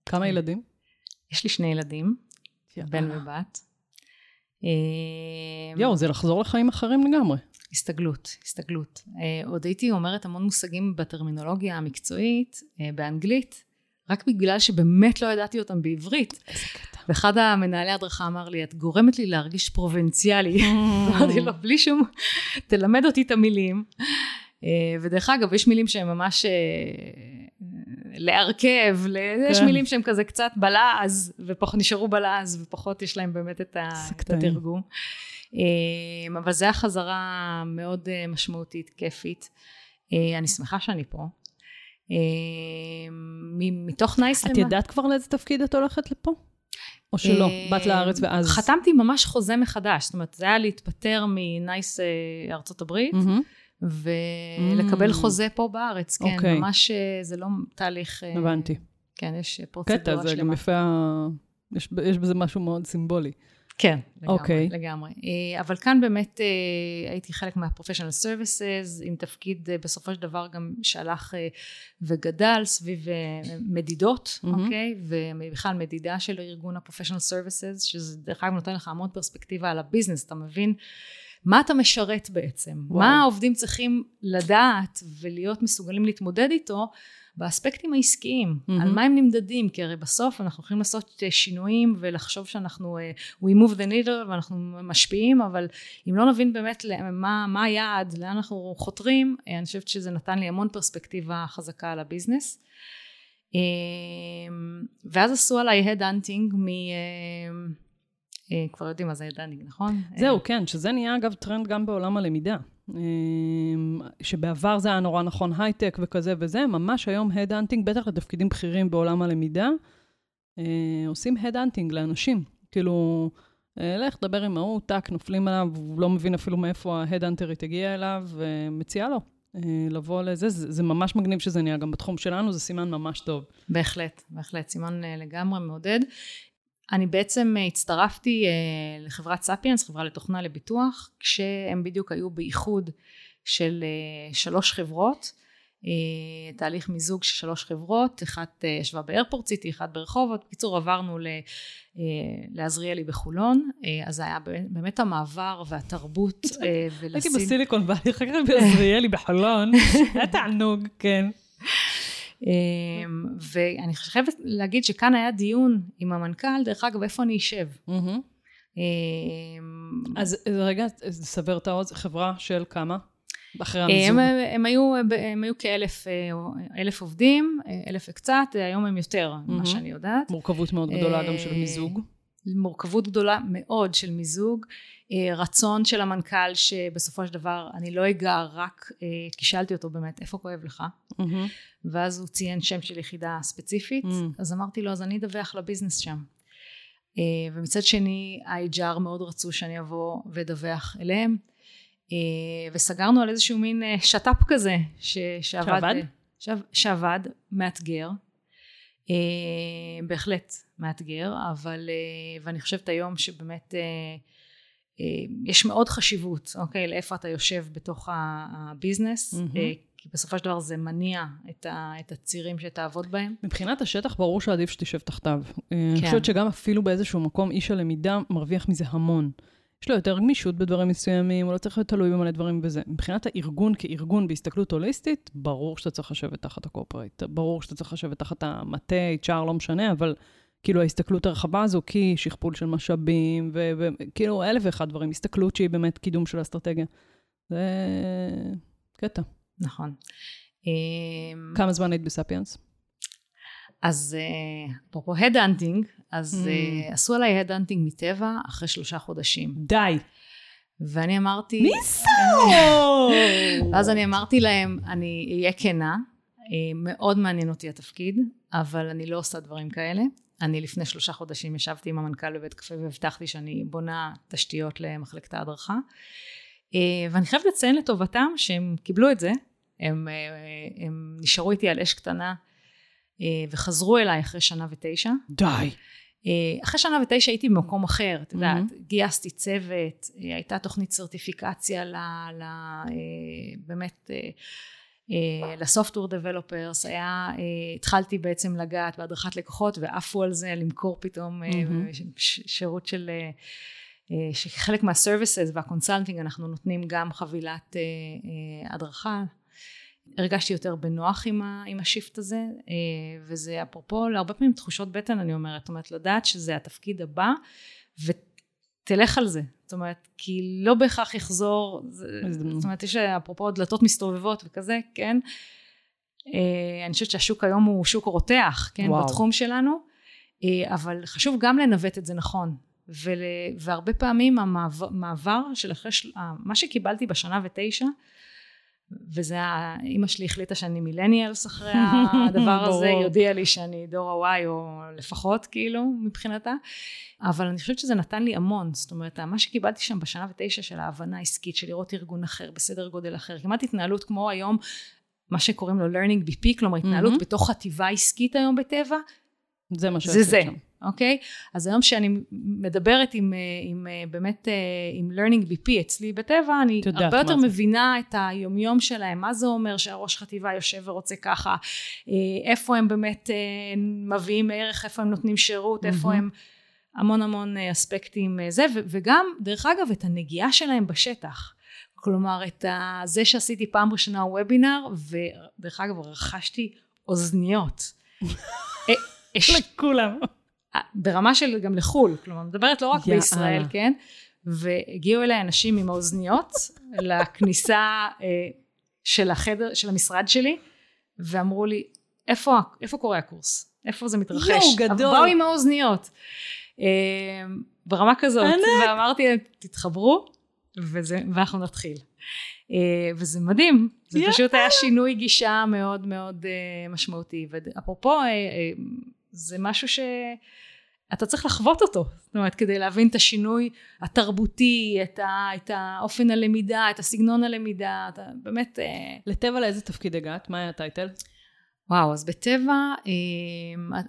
כמה כן. ילדים? יש לי שני ילדים, בן. ובת. אה, יואו, זה לחזור לחיים אחרים לגמרי. הסתגלות, הסתגלות. אה, עוד הייתי אומרת המון מושגים בטרמינולוגיה המקצועית, באנגלית, רק בגלל שבאמת לא ידעתי אותם בעברית. איזה קטע. ואחד המנהלי הדרכה אמר לי, את גורמת לי להרגיש פרובינציאלי. אמרתי לו, בלי שום, תלמד אותי את המילים. אה, ודרך אגב, יש מילים שהן ממש אה, להרכב, יש כן. מילים שהן כזה קצת בלעז, ופחות נשארו בלעז, ופחות יש להם באמת את. התרגום. אה, אבל זו הייתה חזרה מאוד משמעותית, כיפית. אני שמחה שאני פה. אה, מתוך נייס את ידעת כבר לאיזה תתפקיד את הולכת לפה? או שלא? אה, באת לארץ ואז... חתמתי ממש חוזה מחדש, זאת אומרת, זה היה להתפטר מנייס אה, ארצות הברית. ולקבל Mm. חוזה פה בארץ, כן, אוקיי. ממש זה לא תהליך... הבנתי. כן, יש קטע, פרוצדורה זה גם שלמה. יפה, ה- יש ב- יש בזה משהו מאוד סימבולי. כן, לגמרי, אוקיי. לגמרי. אה, אבל כאן באמת אה, הייתי חלק מה-professional services, עם תפקיד אה, בסופו של דבר גם שהלך וגדל סביב מדידות, מהמם. אוקיי? ובכלל מדידה של ארגון ה-professional services, שזה דרך אגב נותן לך המון פרספקטיבה על הביזנס, אתה מבין מה אתה משרת בעצם, וואו. מה העובדים צריכים לדעת ולהיות מסוגלים להתמודד איתו באספקטים העסקיים, מהמם. על מה הם נמדדים, כי הרי בסוף אנחנו יכולים לעשות אה, שינויים ולחשוב שאנחנו אה, we move the needle ואנחנו משפיעים, אבל אם לא נבין באמת ל- מה, היעד, לאן אנחנו חותרים, אה, אני חושבת שזה נתן לי המון פרספקטיבה חזקה על הביזנס. ואז עשו עליי headhunting מ... כבר יודעים מה זה headhunting, נכון? זהו, כן, שזה נהיה אגב טרנד גם בעולם הלמידה. אמ, שבעבר זה היה נורא נכון הייטק וכזה וזה, ממש היום headhunting, בטח לתפקידים בכירים בעולם הלמידה, אה, עושים headhunting לאנשים. כאילו, אה, לך תדבר עם ההוא, טאק, נופלים עליו, הוא לא מבין אפילו מאיפה ההדהנטרית הגיעה אליו, ומציעה לו אה, לבוא לזה. זה, זה ממש מגניב שזה נהיה גם בתחום שלנו, זה סימן ממש טוב. בהחלט, בהחלט, סימן לגמרי מעודד. אני בעצם אה, הצטרפתי אה, לחברת ספיאנס, חברה לתוכנה לביטוח, כשהם בדיוק היו באיחוד של אה, שלוש חברות, תהליך מיזוג של שלוש חברות, אחת ישבה באיירפורט סיטי, אחת ברחובות, בקיצור עברנו לעזריאלי בחולון, אז זה היה באמת- המעבר והתרבות אה, הייתי ולשים... בסיליקון ואלי, אחר כך בעזריאלי בחולון, היה תענוג, כן. אמ, ואני חייבת להגיד שכאן היה דיון עם המנכ"ל, דרך אגב, איפה אני אשב. אמ, אז רגע, סבר את העוז, חברה של כמה? אחרי הם, המיזוג. הם, היו, הם היו כאלף אה, אלף עובדים, אה, אלף וקצת, היום הם יותר, מהמם. ממה שאני יודעת. מורכבות מאוד גדולה גם של אה, מיזוג. מורכבות גדולה מאוד של מיזוג, רצון של המנכ"ל שבסופו של דבר אני לא אגע רק, אה, כי שאלתי אותו באמת איפה כואב לך, מהמם. ואז הוא ציין שם של יחידה ספציפית, Mm. אז אמרתי לו אז אני אדווח לביזנס שם. אה, ומצד שני ה-HR מאוד רצו שאני אבוא ואדווח אליהם, אה, וסגרנו על איזשהו מין אה, שת"פ כזה, ש- שעבד, שעבד? שעב- שעבד, מאתגר, אה, בהחלט מאתגר, אבל, אה, ואני חושבת היום שבאמת אה, אה, יש מאוד חשיבות, אוקיי, לאיפה אתה יושב בתוך הביזנס. אה, כי בסופו של דבר זה מניע את, ה, את הצירים שתעבוד בהם. מבחינת השטח, ברור שעדיף שתשב תחתיו. אני כן. חושבת שגם אפילו באיזשהו מקום, איש הלמידה מרוויח מזה המון. יש לו יותר גמישות בדברים מסוימים, הוא לא צריך להיות תלוי במלא דברים וזה. מבחינת הארגון כארגון בהסתכלות הוליסטית, ברור שאתה צריך לשבת תחת הקורפרייט. ברור שאתה צריך לשבת תחת המטה, HR, לא משנה, אבל כאילו ההסתכלות הרחבה הזו, כי שכפול של משאבים, וכאילו אלף ואחד דברים, הסתכלות שהיא באמת קידום של אסטרטגיה. זה קטע. נכון. אמ, כמה זמן היית בספיאנס? אז אה, אפרופו headhunting, אז Mm. אה, עשו עליי headhunting מטבע אחרי שלושה חודשים. די. ואני אמרתי... מי ואז אני אמרתי להם, אני אהיה כנה, אה, מאוד מעניין אותי התפקיד, אבל אני לא עושה דברים כאלה. אני לפני שלושה חודשים ישבתי עם המנכ"ל בבית קפה והבטחתי שאני בונה תשתיות למחלקת ההדרכה. אה, ואני חייבת לציין לטובתם שהם קיבלו את זה, הם, אה, הם נשארו איתי על אש קטנה אה, וחזרו אליי אחרי שנה ותשע. די. אחרי שנה ותשע הייתי במקום אחר, את יודעת, Mhm. גייסתי צוות, הייתה תוכנית סרטיפיקציה ל... ל באמת, אה, ל-software developers, היה, אה, התחלתי בעצם לגעת בהדרכת לקוחות ועפו על זה, למכור פתאום. ש- ש- שירות של... אה, שחלק מה-services וה-consulting אנחנו נותנים גם חבילת אה, אה, הדרכה. הרגשתי יותר בנוח עם, ה, עם ה-shift הזה, אה, וזה אפרופו להרבה פעמים תחושות בטן אני אומרת, זאת אומרת לדעת שזה התפקיד הבא, ותלך על זה, זאת אומרת, כי לא בהכרח יחזור. זאת אומרת יש אפרופו דלתות מסתובבות וכזה, כן, אה, אני חושבת שהשוק היום הוא שוק רותח, כן, וואו. בתחום שלנו, אה, אבל חשוב גם לנווט את זה נכון, ול, והרבה פעמים המעבר מעבר של אחרי, מה שקיבלתי בשנה ותשע, וזה, ה- אימא שלי החליטה שאני מילניאלס אחרי הדבר הזה. היא הודיעה לי שאני דור ה-Y או לפחות כאילו מבחינתה, אבל אני חושבת שזה נתן לי המון, זאת אומרת מה שקיבלתי שם בשנה ותשע של ההבנה העסקית, של לראות ארגון אחר בסדר גודל אחר, כמעט התנהלות כמו היום, מה שקוראים לו learning BP, כלומר התנהלות מהמם. בתוך חטיבה עסקית היום בטבע, זה מה שעשית זה, שם. אוקיי? אז היום שאני מדברת עם, אה, עם אה, באמת, אה, עם learning BP אצלי בטבע, אני הרבה יותר זה. מבינה את היומיום שלהם, מה זה אומר שהראש חטיבה יושב ורוצה ככה, איפה הם באמת מביאים ערך, איפה הם נותנים שירות, איפה. הם... המון המון אספקטים זה, וגם, דרך אגב, את הנגיעה שלהם בשטח. כלומר, את ה- זה שעשיתי פעם ראשונה וובינר, ודרך אגב, רכשתי אוזניות. לכולם. ברמה של גם לחו"ל, כלומר, מדברת לא רק יאללה. בישראל, כן? והגיעו אליי אנשים עם האוזניות לכניסה אה, של החדר, של המשרד שלי, ואמרו לי, איפה, איפה קורה הקורס? איפה זה מתרחש? יואו, גדול. באו עם האוזניות. אה, ברמה כזאת. ענק. ואמרתי להם, תתחברו, וזה, ואנחנו נתחיל. אה, וזה מדהים, זה. פשוט היה שינוי גישה מאוד מאוד אה, משמעותי. ואפרופו, זה משהו שאתה צריך לחוות אותו, זאת אומרת, כדי להבין את השינוי התרבותי, את, ה, את האופן הלמידה, את הסגנון הלמידה, אתה באמת... אה, לטבע לאיזה תפקיד הגעת? מה היה הטייטל? וואו, אז בטבע, אה,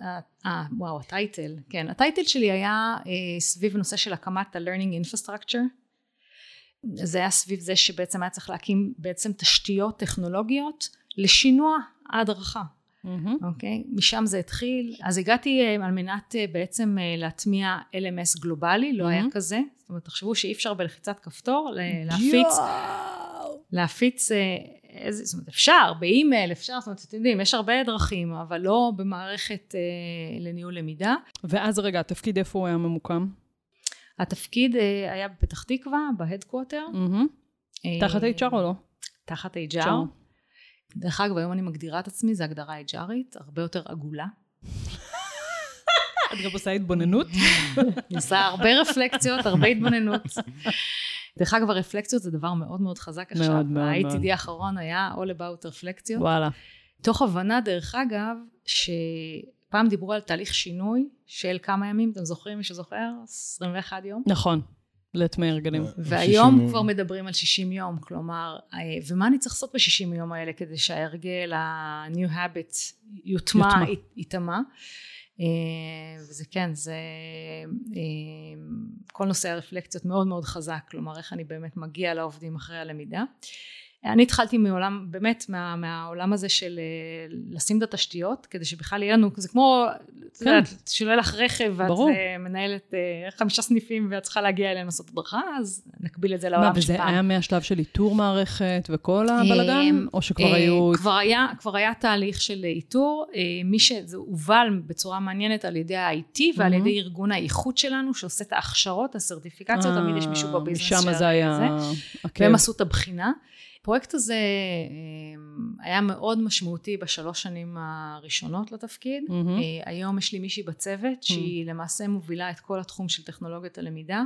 אה, אה, וואו, הטייטל, כן, הטייטל שלי היה אה, סביב נושא של הקמת ה-learning infrastructure. זה היה סביב זה שבעצם היה צריך להקים בעצם תשתיות טכנולוגיות לשינוע ההדרכה. מהמם. אוקיי? משם זה התחיל. אז הגעתי אה, על מנת אה, בעצם אה, להטמיע LMS גלובלי, לא היה מהמם. כזה. זאת אומרת, תחשבו שאי אפשר בלחיצת כפתור להפיץ, יואו. להפיץ, איזה, זאת אומרת, אפשר, באימייל, אפשר, זאת אומרת, אתם יודעים, יש הרבה דרכים, אבל לא במערכת אה, לניהול למידה. ואז רגע, התפקיד איפה הוא היה ממוקם? התפקיד אה, היה בפתח תקווה, בהדקווטר. מהמם. אה, תחת HR או לא? תחת HR. דרך אגב, היום אני מגדירה את עצמי, זו הגדרה HRית, הרבה יותר עגולה. את גם עושה התבוננות? עושה הרבה רפלקציות, הרבה התבוננות. דרך אגב, הרפלקציות זה דבר מאוד מאוד חזק עכשיו. מאוד, מאוד, ה-ATD מאוד. האחרון היה All About רפלקציות. וואלה. תוך הבנה, דרך אגב, שפעם דיברו על תהליך שינוי של כמה ימים, אתם זוכרים, מי שזוכר? 21 יום. נכון, לטמי הרגלים. והיום 60 כבר מדברים על 60 יום, כלומר, אה, ומה אני צריך לעשות ב-60 יום האלה כדי שההרגל, ה-new habit, יוטמע, ייטמע. אה, וזה כן, זה אה, כל נושא הרפלקציות מאוד מאוד חזק, כלומר איך אני באמת מגיע לעובדים אחרי הלמידה. אני התחלתי מעולם, באמת מה, מהעולם הזה של אה, לשים את התשתיות, כדי שבכלל יהיה לנו, זה כמו, את כן. יודעת, שלא יהיה לך רכב, ואת ברור. אה, מנהלת אה, חמישה סניפים ואת צריכה להגיע אליהם לעשות הדרכה, אז נקביל את זה מה, לעולם וזה שפעם. היה מהשלב של איתור מערכת וכל הבלגן? אמ, או שכבר היו... כבר היה, כבר היה תהליך של איתור, מי שזה הובל בצורה מעניינת על ידי ה-IT ועל. ידי ארגון האיכות שלנו שעושה את ההכשרות, הסרטיפיקציות, תמיד יש מישהו בביזנס משם של זה היה... והם עשו את הבחינה. הפרויקט הזה אה, היה מאוד משמעותי בשלוש שנים הראשונות לתפקיד. אה, היום יש לי מישהי בצוות שהיא למעשה מובילה את כל התחום של טכנולוגיית הלמידה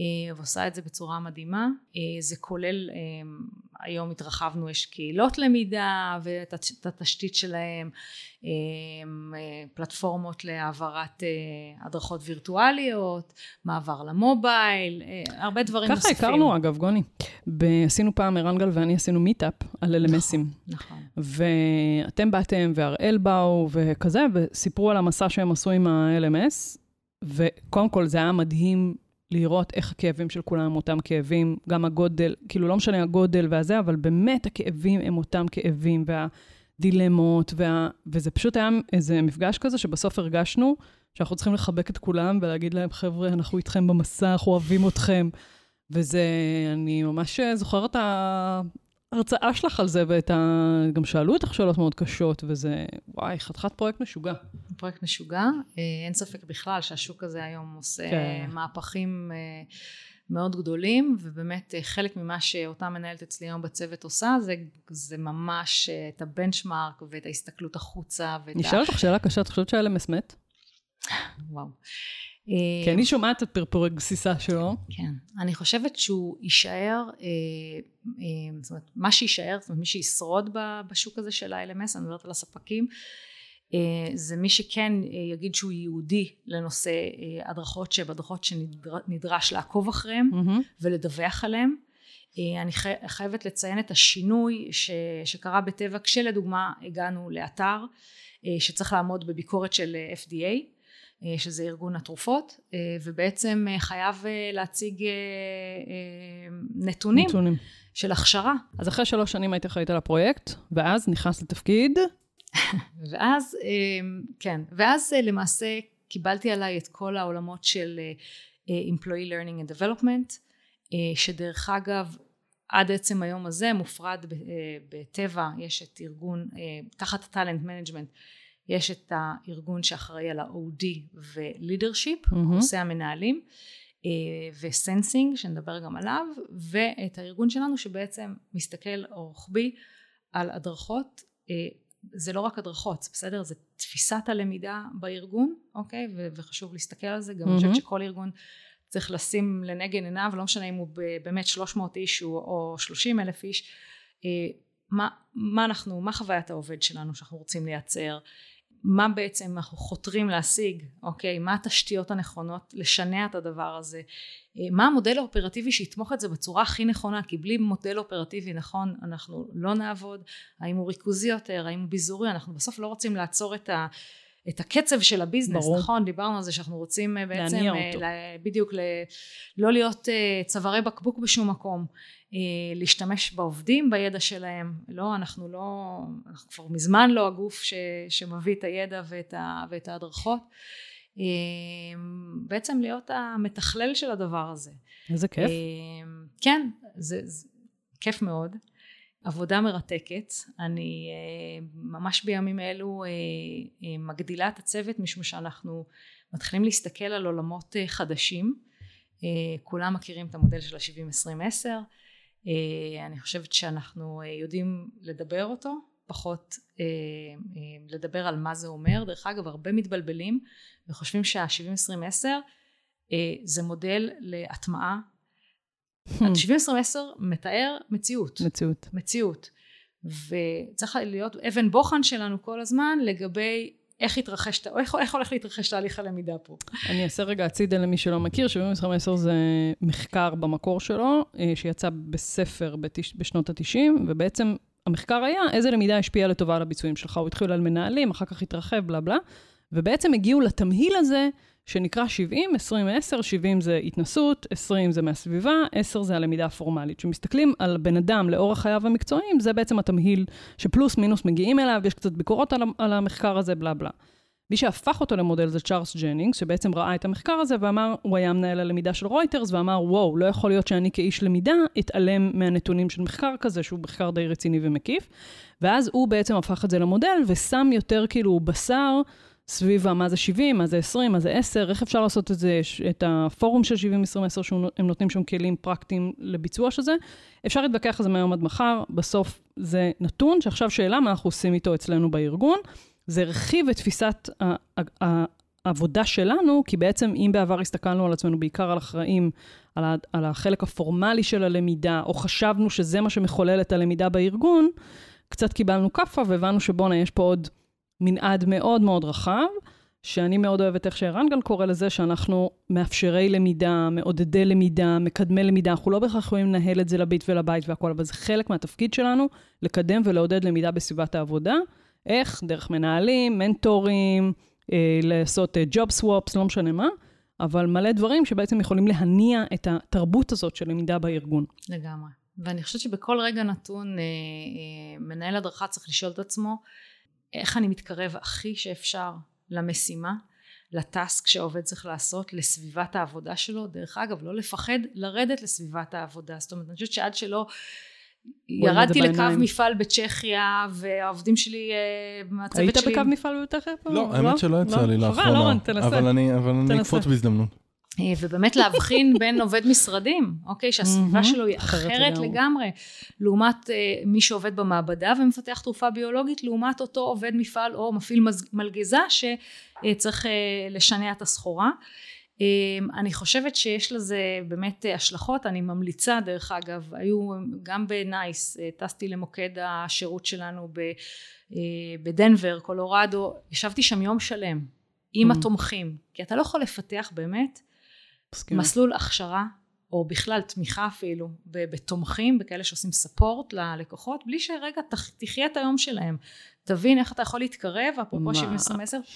אה, ועושה את זה בצורה מדהימה. אה, זה כולל, אה, היום התרחבנו, יש קהילות למידה ואת הת- את התשתית שלהם, אה, אה, פלטפורמות להעברת אה, הדרכות וירטואליות, מעבר למובייל, אה, הרבה דברים ככה נוספים. הכרנו, אגב, גוני. עשינו פעם, ערנגל ואני עשינו מיטאפ על LMSים. נכון. ואתם באתם, והראל באו, וכזה, וסיפרו על המסע שהם עשו עם ה-LMS, וקודם כל זה היה מדהים לראות איך הכאבים של כולם הם אותם כאבים, גם הגודל, כאילו לא משנה הגודל והזה, אבל באמת הכאבים הם אותם כאבים, והדילמות, וה... וזה פשוט היה איזה מפגש כזה שבסוף הרגשנו שאנחנו צריכים לחבק את כולם ולהגיד להם, חבר'ה, אנחנו איתכם במסע, אנחנו אוהבים אתכם. וזה, אני ממש זוכרת ההרצאה שלך על זה, ואת ה... גם שאלו אותך שאלות מאוד קשות, וזה, וואי, חתיכת פרויקט משוגע. פרויקט משוגע, אה, אין ספק בכלל שהשוק הזה היום עושה כן. מהפכים אה, מאוד גדולים, ובאמת אה, חלק ממה שאותה מנהלת אצלי היום בצוות עושה, זה, זה ממש את הבנצ'מארק ואת ההסתכלות החוצה, אשאל אותך שאלה קשה, את חושבת שה-LMS מת? וואו. כי אני שומעת את פרפורי גסיסה שלו. כן. אני חושבת שהוא יישאר, אה, אה, זאת אומרת, מה שיישאר, זאת אומרת, מי שישרוד בשוק הזה של ה-LMS, אני מדברת על הספקים, אה, זה מי שכן אה, יגיד שהוא ייעודי לנושא אה, הדרכות שבהדרכות שנדרש לעקוב אחריהם מהמם. ולדווח עליהם. אה, אני חי- חייבת לציין את השינוי ש, שקרה בטבע כשלדוגמה הגענו לאתר אה, שצריך לעמוד בביקורת של אה, FDA אה, שזה ארגון התרופות אה, ובעצם אה, חייב אה, להציג אה, אה, נתונים נתונים. של הכשרה אז אחרי שלוש שנים הייתי אחראית על הפרויקט, ואז נכנס לתפקיד. ואז אה, כן ואז אה, למעשה קיבלתי עליי את כל העולמות של אה, אה, employee learning and development אה, שדרך אגב עד עצם היום הזה מופרד אה, בטבע יש את ארגון אה, תחת ה-talent management יש את הארגון שאחראי על ה-OD ו-leadership. קורסי המנהלים אה, וסנסינג שנדבר גם עליו ואת הארגון שלנו שבעצם מסתכל רוחבי על הדרכות אה, זה לא רק הדרכות בסדר זה תפיסת הלמידה בארגון אוקיי ו- וחשוב להסתכל על זה גם אני מהמם. חושבת שכל ארגון צריך לשים לנגד עיניו לא משנה אם הוא באמת 300 איש הוא- או 30 אלף איש אה, מה, מה אנחנו מה חוויית העובד שלנו שאנחנו רוצים לייצר מה בעצם אנחנו חותרים להשיג, אוקיי? מה התשתיות הנכונות לשנע את הדבר הזה? אה, מה המודל האופרטיבי שיתמוך את זה בצורה הכי נכונה? כי בלי מודל אופרטיבי נכון אנחנו לא נעבוד. האם הוא ריכוזי יותר? האם הוא ביזורי? אנחנו בסוף לא רוצים לעצור את ה... את הקצב של הביזנס, ברור. נכון? דיברנו על זה שאנחנו רוצים אה, בעצם, להניע אה, אותו. ל- בדיוק, ל- לא להיות אה, צווארי בקבוק בשום מקום, להשתמש בעובדים, בידע שלהם, לא, אנחנו לא, אנחנו כבר מזמן לא הגוף ש, שמביא את הידע ואת, ה, ואת ההדרכות, בעצם להיות המתכלל של הדבר הזה. איזה כיף. כן, זה, זה כיף מאוד. עבודה מרתקת. אני אה, ממש בימים אלו אה, אה, מגדילה את הצוות משום שאנחנו מתחילים להסתכל על עולמות חדשים. כולם מכירים את המודל של ה-70-20-10. אה, אני חושבת שאנחנו יודעים לדבר אותו פחות לדבר על מה זה אומר. דרך אגב, הרבה מתבלבלים וחושבים שה-70-20-10 אה, זה מודל להטמעה. ה-70-20-10 מתאר מציאות. מציאות. מציאות. וצריך להיות אבן בוחן שלנו כל הזמן לגבי איך התרחש, איך, איך הולך להתרחש תהליך הלמידה פה. אני אעשה רגע הצידה למי שלא מכיר, 75 זה מחקר במקור שלו, אה, שיצא בספר בתש... בשנות ה-90, ובעצם המחקר היה איזה למידה השפיעה לטובה על הביצועים שלך. הוא התחיל על מנהלים, אחר כך התרחב, בלה בלה, ובעצם הגיעו לתמהיל הזה שנקרא 70, 20, 10, 70 זה התנסות, 20 זה מהסביבה, 10 זה הלמידה הפורמלית. כשמסתכלים על בן אדם לאורח חייו המקצועיים, זה בעצם התמהיל שפלוס מינוס מגיעים אליו, יש קצת ביקורות על, על המחקר הזה, בלה בלה. מי שהפך אותו למודל זה צ'ארלס ג'נינגס, שבעצם ראה את המחקר הזה ואמר, הוא היה מנהל הלמידה של רויטרס, ואמר, וואו, לא יכול להיות שאני כאיש למידה אתעלם מהנתונים של מחקר כזה, שהוא מחקר די רציני ומקיף. ואז הוא בעצם הפך את זה למודל, ושם יותר כאילו בשר סביב מה זה 70, מה זה 20, מה זה 10, איך אפשר לעשות את זה, את הפורום של 70, 20, 10, שהם נותנים שם כלים פרקטיים לביצוע של זה. אפשר להתווכח על זה מהיום עד מחר, בסוף זה נתון, שעכשיו שאלה מה אנחנו עושים איתו אצלנו בארגון. זה הרחיב את תפיסת העבודה שלנו, כי בעצם אם בעבר הסתכלנו על עצמנו בעיקר על אחראים, על החלק הפורמלי של הלמידה, או חשבנו שזה מה שמחולל את הלמידה בארגון, קצת קיבלנו כאפה והבנו שבואנה, יש פה עוד מנעד מאוד מאוד רחב, שאני מאוד אוהבת איך שערן גם קורא לזה, שאנחנו מאפשרי למידה, מעודדי למידה, מקדמי למידה, אנחנו לא בהכרח יכולים לנהל את זה לביט ולבית והכול, אבל זה חלק מהתפקיד שלנו, לקדם ולעודד למידה בסביבת העבודה. איך? דרך מנהלים, מנטורים, אה, לעשות ג'וב uh, סוואפס, לא משנה מה, אבל מלא דברים שבעצם יכולים להניע את התרבות הזאת של למידה בארגון. לגמרי. ואני חושבת שבכל רגע נתון אה, אה, מנהל הדרכה צריך לשאול את עצמו, איך אני מתקרב הכי שאפשר למשימה, לטאסק שהעובד צריך לעשות, לסביבת העבודה שלו. דרך אגב, לא לפחד לרדת לסביבת העבודה. זאת אומרת, אני חושבת שעד שלא ירדתי לקו מפעל בצ'כיה, והעובדים שלי, אה, מהצוות שלי... היית בקו מפעל בצ'כיה? לא, האמת שלא יצא לי לאחרונה. חבל, אורן, תנסה. אבל אני אקפוץ בהזדמנות. אה, ובאמת להבחין בין עובד משרדים, אוקיי? שהסביבה שלו היא אחרת לגמרי, לעומת אה, מי שעובד במעבדה ומפתח תרופה ביולוגית, לעומת אותו עובד מפעל או מפעיל מלגזה שצריך לשנע את הסחורה. אמ, אני חושבת שיש לזה באמת השלכות, אני ממליצה דרך אגב, היו גם בנייס, אה, טסתי למוקד השירות שלנו אה, בדנבר, קולורדו, ישבתי שם יום שלם עם mm. התומכים, כי אתה לא יכול לפתח באמת מסכים. מסלול הכשרה או בכלל תמיכה אפילו בתומכים, בכאלה שעושים ספורט ללקוחות, בלי שרגע תחיה את היום שלהם. תבין איך אתה יכול להתקרב, אפרופו 70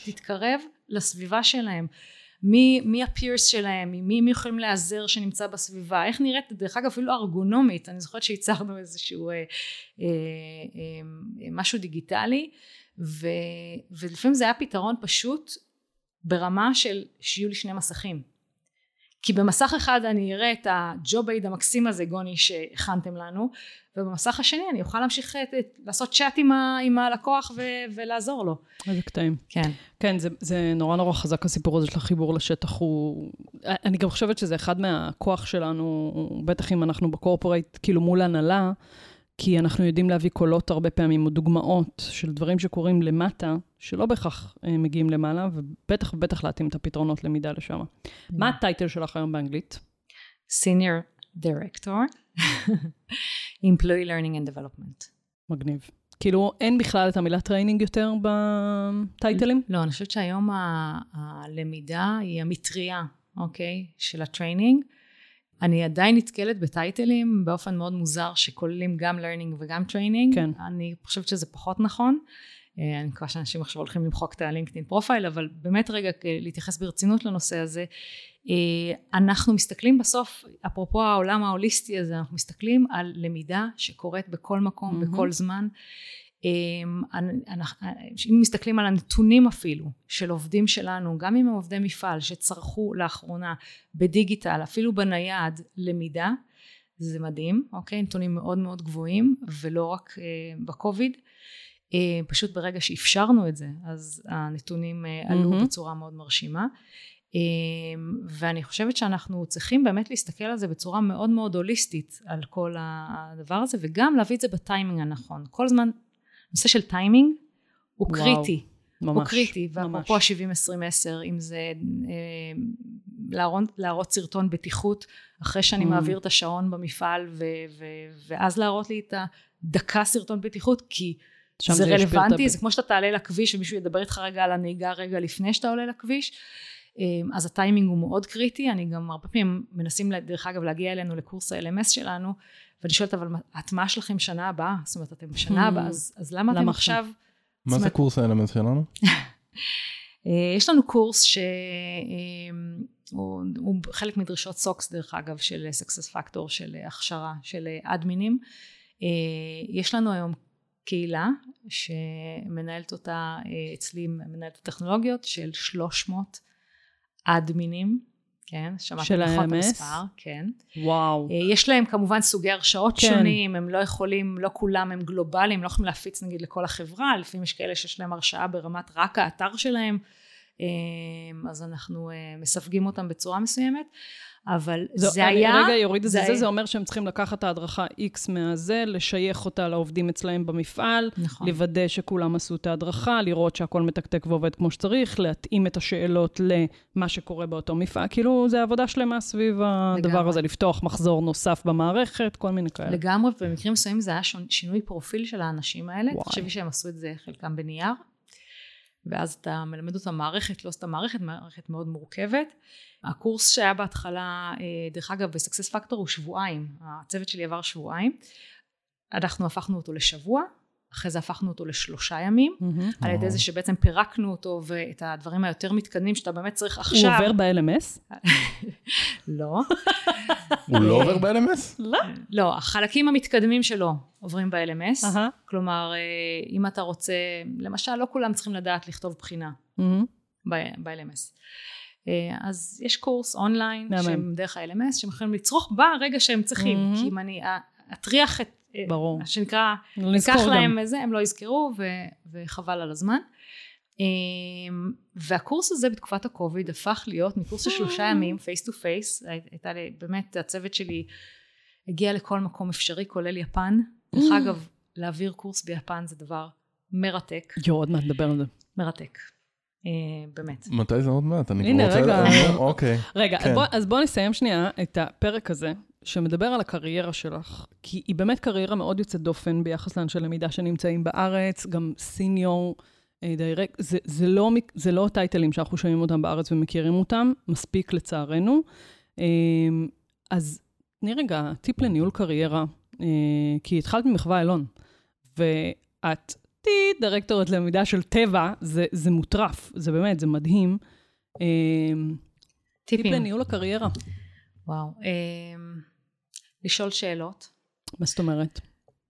תתקרב לסביבה שלהם. מי, מי הפירס שלהם, מי הם יכולים להיעזר שנמצא בסביבה, איך נראית, דרך אגב אפילו ארגונומית, אני זוכרת שייצרנו איזשהו אה, אה, אה, משהו דיגיטלי, ו, ולפעמים זה היה פתרון פשוט ברמה של שיהיו לי שני מסכים. כי במסך אחד אני אראה את הג'וב אייד המקסים הזה גוני שהכנתם לנו ובמסך השני אני אוכל להמשיך לעשות צ'אט עם, ה, עם הלקוח ו, ולעזור לו. איזה קטעים. כן. כן, זה, זה נורא נורא חזק הסיפור הזה של החיבור לשטח הוא... אני גם חושבת שזה אחד מהכוח שלנו, בטח אם אנחנו בקורפורייט, כאילו מול הנהלה, כי אנחנו יודעים להביא קולות הרבה פעמים, או דוגמאות של דברים שקורים למטה, שלא בהכרח אה, מגיעים למעלה, ובטח ובטח להתאים את הפתרונות למידה לשם. מה ה-title שלך היום באנגלית? Senior Director, Employee Learning and Development. מגניב. כאילו, אין בכלל את המילה training יותר בטייטלים? לא, אני חושבת שהיום הלמידה היא המטריה, אוקיי? של ה-training. אני עדיין נתקלת בטייטלים באופן מאוד מוזר שכוללים גם learning וגם training. כן. אני חושבת שזה פחות נכון. אה, אני מקווה שאנשים עכשיו הולכים למחוק את הלינקדאין פרופייל, אבל באמת רגע להתייחס ברצינות לנושא הזה. אה, אנחנו מסתכלים בסוף, אפרופו העולם ההוליסטי הזה, אנחנו מסתכלים על למידה שקורית בכל מקום, mm-hmm. בכל זמן. אמ, אם מסתכלים על הנתונים אפילו של עובדים שלנו, גם אם הם עובדי מפעל שצרכו לאחרונה בדיגיטל, אפילו בנייד, למידה, זה מדהים, אוקיי? נתונים מאוד מאוד גבוהים, ולא רק אה, בקוביד. אה, פשוט ברגע שאפשרנו את זה, אז הנתונים אה, עלו mm-hmm. בצורה מאוד מרשימה. ואני חושבת שאנחנו צריכים באמת להסתכל על זה בצורה מאוד מאוד הוליסטית על כל הדבר הזה וגם להביא את זה בטיימינג הנכון כל זמן הנושא של טיימינג הוא וואו, קריטי. ממש. הוא קריטי. ואפרופו ה-70-20-10, אם זה אה, להראות, להראות סרטון בטיחות אחרי שאני Mm. מעביר את השעון במפעל, ו, ו, ואז להראות לי את הדקה סרטון בטיחות, כי זה את רלוונטי, זה כמו שאתה תעלה לכביש ומישהו ידבר איתך רגע על הנהיגה רגע לפני שאתה עולה לכביש. אה, אז הטיימינג הוא מאוד קריטי, אני גם הרבה פעמים מנסים, דרך אגב, להגיע אלינו לקורס ה-LMS שלנו, ואני שואלת, אבל ההטמעה שלכם שנה הבאה? זאת אומרת, אתם בשנה Hmm. הבאה, אז, אז למה אתם למה עכשיו... מה זה קורס האלמנט שלנו? אה, יש לנו קורס שהוא הוא חלק מדרישות סוקס דרך אגב של סקסס פקטור של הכשרה של אדמינים. אה, יש לנו היום קהילה שמנהלת אותה אה, אצלי מנהלת הטכנולוגיות של 300 אדמינים, כן, שמעתי נכון את? המספר, כן. וואו. אה, יש להם כמובן סוגי הרשאות כן. שונים, הם לא יכולים, לא כולם הם גלובליים, לא יכולים להפיץ נגיד לכל החברה, לפעמים יש כאלה שיש להם הרשאה ברמת רק האתר שלהם, אז אנחנו אה, מסווגים אותם בצורה מסוימת, אבל זה, זו- אני היה... רגע יוריד את זה, זה זה, זה אומר שהם צריכים לקחת את ההדרכה X מהזה, לשייך אותה לעובדים אצלהם במפעל, נכון. לוודא שכולם עשו את ההדרכה, לראות שהכל מתקתק ועובד כמו שצריך, להתאים את השאלות למה שקורה באותו מפעל. כאילו, זה עבודה שלמה סביב הדבר לגמרי. הזה, לפתוח מחזור נוסף במערכת, כל מיני כאלה. לגמרי, ובמקרים מסוימים זה היה שינוי פרופיל של האנשים האלה. תחשבי שהם עשו את זה חלקם בנייר, ואז אתה מלמד אותם מערכת, לא סתם מערכת, מערכת מאוד מורכבת. הקורס שהיה בהתחלה, אה, דרך אגב, בסקסס פקטור הוא שבועיים. הצוות שלי עבר שבועיים. אנחנו הפכנו אותו לשבוע, אחרי זה הפכנו אותו לשלושה ימים, מהמם. על ידי זה שבעצם פירקנו אותו ואת הדברים היותר מתקדמים שאתה באמת צריך הוא עכשיו. עובר ב-LMS? לא. הוא לא עובר ב-LMS? לא. לא, החלקים המתקדמים שלו עוברים ב-LMS. אהה. כלומר, אה, אם אתה רוצה, למשל, לא כולם צריכים לדעת לכתוב בחינה. ב- ב-LMS. אה, אז יש קורס אונליין. שהם דרך ה-LMS, שהם יכולים לצרוך ברגע שהם צריכים. מהמם. כי אם אני אטריח את, ברור. מה שנקרא, לא ניקח נזכור גם. להם זה, הם לא יזכרו, ו- וחבל על הזמן. אה, והקורס הזה בתקופת הקוביד הפך להיות מקורס של שלושה ימים, face to face, הייתה לי, באמת, הצוות שלי הגיע לכל מקום אפשרי, כולל יפן. דרך אגב, להעביר קורס ביפן זה דבר מרתק, יואו, עוד מעט נדבר על זה. מרתק. אה, באמת. מתי זה עוד מעט? אני הנה, כבר רוצה... רגע. אוקיי. רגע, כן. אז, בוא, אז בוא נסיים שנייה את הפרק הזה, שמדבר על הקריירה שלך, כי היא באמת קריירה מאוד יוצאת דופן ביחס לאנשי למידה שנמצאים בארץ, גם סיניור, אה, דיירקט, זה, זה, לא, זה לא טייטלים שאנחנו שומעים אותם בארץ ומכירים אותם, מספיק לצערנו. אה, אז תני רגע טיפ לניהול קריירה, אה, כי התחלת ממחווה אלון, ואת טי דירקטורית למידה של טבע, זה, זה מוטרף, זה באמת, זה מדהים. אה, טיפ טיפים. לניהול הקריירה. וואו. אה, לשאול שאלות. מה זאת אומרת?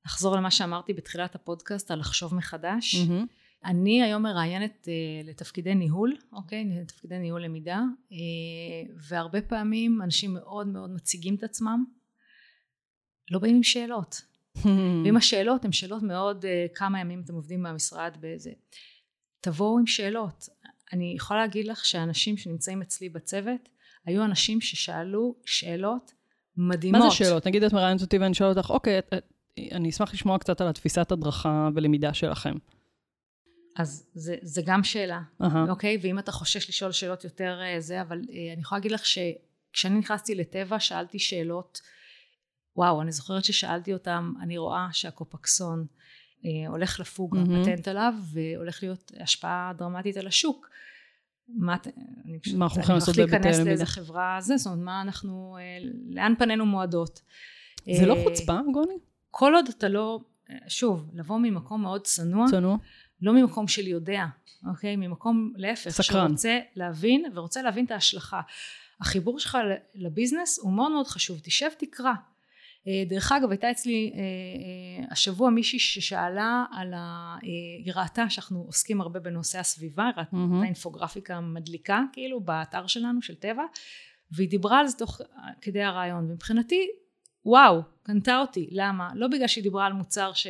לחזור למה שאמרתי בתחילת הפודקאסט על לחשוב מחדש. מהמם. אני היום מראיינת אה, לתפקידי ניהול, אוקיי? לתפקידי ניהול למידה, אה, והרבה פעמים אנשים מאוד מאוד מציגים את עצמם, לא באים עם שאלות. ואם השאלות הן שאלות מאוד, אה, כמה ימים אתם עובדים במשרד באיזה... תבואו עם שאלות. אני יכולה להגיד לך שאנשים שנמצאים אצלי בצוות, היו אנשים ששאלו שאלות מדהימות. מה זה שאלות? נגיד את מראיינת אותי ואני שואל אותך, אוקיי, את- את- אני אשמח לשמוע קצת על התפיסת הדרכה ולמידה שלכם. אז זה, זה גם שאלה. אהה. אוקיי? ואם אתה חושש לשאול שאלות יותר אה, זה, אבל אה, אני יכולה להגיד לך שכשאני נכנסתי לטבע שאלתי שאלות, וואו, אני זוכרת ששאלתי אותם, אני רואה שהקופקסון אה, הולך לפוג מהמם. הפטנט עליו, והולך להיות השפעה דרמטית על השוק. מה, את- אני פשוט, מה אנחנו אני הולכים לעשות הולכת בהיבטי להיכנס למידה? לאיזה חברה זה, זאת אומרת, מה אנחנו, אה, לאן פנינו מועדות. זה לא אה, חוצפה, גוני? כל עוד אתה לא, אה, שוב, לבוא ממקום מאוד צנוע, צנוע? לא ממקום של יודע, אוקיי? ממקום להפך, סקרן. שרוצה להבין ורוצה להבין את ההשלכה. החיבור שלך לביזנס הוא מאוד מאוד חשוב, תשב תקרא. אה, דרך אגב הייתה אצלי אה, אה, השבוע מישהי ששאלה על ה... היא ראתה שאנחנו עוסקים הרבה בנושא הסביבה, היא ראתה מהמם. אינפוגרפיקה מדליקה כאילו באתר שלנו של טבע והיא דיברה על זה תוך כדי הרעיון. ומבחינתי וואו קנתה אותי. למה? לא בגלל שהיא דיברה על מוצר ש...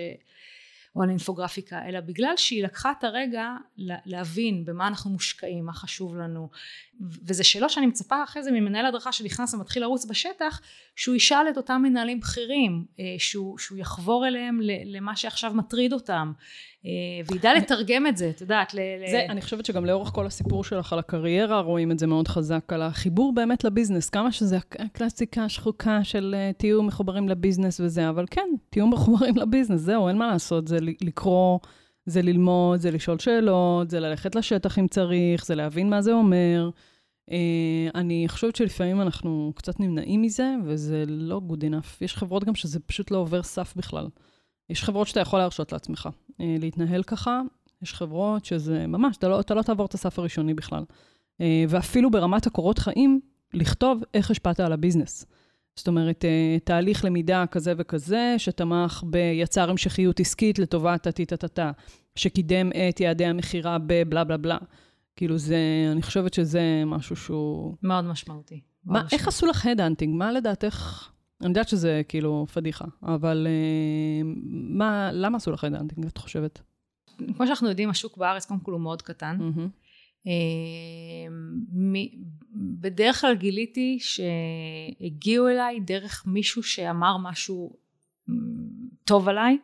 או על אינפוגרפיקה אלא בגלל שהיא לקחה את הרגע לה- להבין במה אנחנו מושקעים מה חשוב לנו. וזה שאלות שאני מצפה אחרי זה ממנהל הדרכה שנכנס ומתחיל לרוץ בשטח שהוא ישאל את אותם מנהלים בכירים אה, שהוא, שהוא יחבור אליהם למה שעכשיו מטריד אותם וידע לתרגם את זה, את יודעת, ל... זה, אני חושבת שגם לאורך כל הסיפור שלך על הקריירה, רואים את זה מאוד חזק, על החיבור באמת לביזנס. כמה שזה הק- הקלאסיקה השחוקה של uh, תהיו מחוברים לביזנס וזה, אבל כן, תהיו מחוברים לביזנס, זהו, אין מה לעשות, זה לקרוא, זה ללמוד, זה לשאול שאלות, זה ללכת לשטח אם צריך, זה להבין מה זה אומר. Uh, אני חושבת שלפעמים אנחנו קצת נמנעים מזה, וזה לא good enough. יש חברות גם שזה פשוט לא עובר סף בכלל. יש חברות שאתה יכול להרשות לעצמך אה, להתנהל ככה, יש חברות שזה ממש, אתה לא, אתה לא תעבור את הסף הראשוני בכלל. אה, ואפילו ברמת הקורות חיים, לכתוב איך השפעת על ה-business. זאת אומרת, אה, תהליך למידה כזה וכזה, שתמך ביצר המשכיות עסקית לטובת הטה-טה-טה, שקידם את יעדי המכירה בבלה בלה בלה. כאילו זה, אני חושבת שזה משהו שהוא... מאוד משמעותי. מאוד מה, איך משמעותי. עשו לך headhunting? מה לדעתך... אני יודעת שזה כאילו פדיחה, אבל אה, מה, למה עשו לך headhunting, את חושבת? כמו שאנחנו יודעים, השוק בארץ קודם כל הוא מאוד קטן. מ- בדרך כלל גיליתי שהגיעו אליי דרך מישהו שאמר משהו טוב עליי,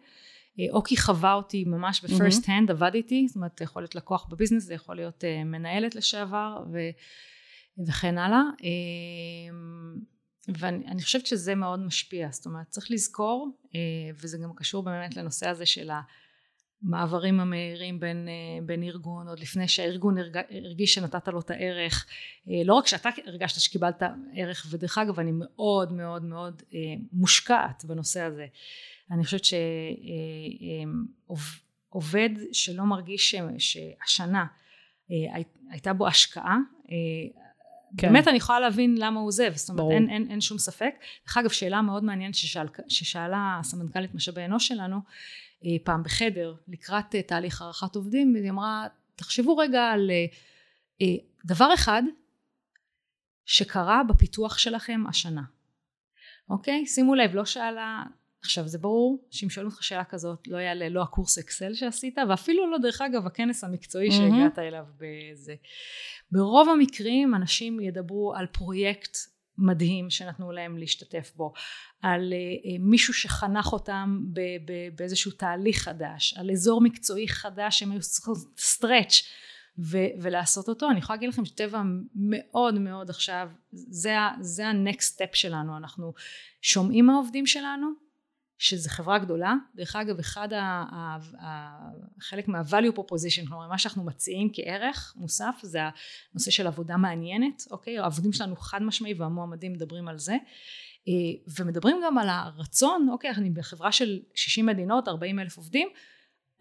אה, או כי חווה אותי ממש ב-first hand, עבד איתי, זאת אומרת, יכול להיות לקוח ב-business, זה יכול להיות מנהלת לשעבר, ו, וכן הלאה. ואני אני חושבת שזה מאוד משפיע, זאת אומרת, צריך לזכור, אה, וזה גם קשור באמת לנושא הזה של ה... מעברים המהירים בין, אה, בין ארגון, עוד לפני שהארגון הרג, הרגיש שנתת לו את הערך. אה, לא רק שאתה הרגשת שקיבלת ערך, ודרך אגב אני מאוד מאוד מאוד מושקעת בנושא הזה. אני חושבת שעובד שלא מרגיש שהשנה הייתה בו השקעה, כן. באמת אני יכולה להבין למה הוא עוזב, זאת אומרת ברור. אין, אין, אין שום ספק. דרך אגב שאלה מאוד מעניינת ששאל, ששאלה הסמנכ"לית משאבי אנוש שלנו אה, פעם בחדר לקראת אה, תהליך הערכת עובדים, היא אמרה תחשבו רגע על אה, דבר אחד שקרה בפיתוח שלכם השנה, אוקיי? שימו לב, לא שאלה, עכשיו זה ברור שאם שואלים אותך שאלה כזאת לא יעלה לא הקורס אקסל שעשית ואפילו לא דרך אגב הכנס המקצועי מהמם. שהגעת אליו בזה. ברוב המקרים אנשים ידברו על פרויקט מדהים שנתנו להם להשתתף בו, על אה, אה, מישהו שחנך אותם ב- ב- באיזשהו תהליך חדש, על אזור מקצועי חדש שהם היו צריכים סטרץ' ו- ולעשות אותו. אני יכולה להגיד לכם שטבע מאוד מאוד עכשיו, זה, זה ה-next step שלנו, אנחנו שומעים מהעובדים שלנו שזה חברה גדולה, דרך אגב אחד ה... ה, ה חלק מה-value proposition, כלומר מה שאנחנו מציעים כערך מוסף זה הנושא של עבודה מעניינת, אוקיי, העובדים שלנו חד משמעי והמועמדים מדברים על זה. אה, ומדברים גם על הרצון, אוקיי, אני בחברה של 60 מדינות, 40 אלף עובדים,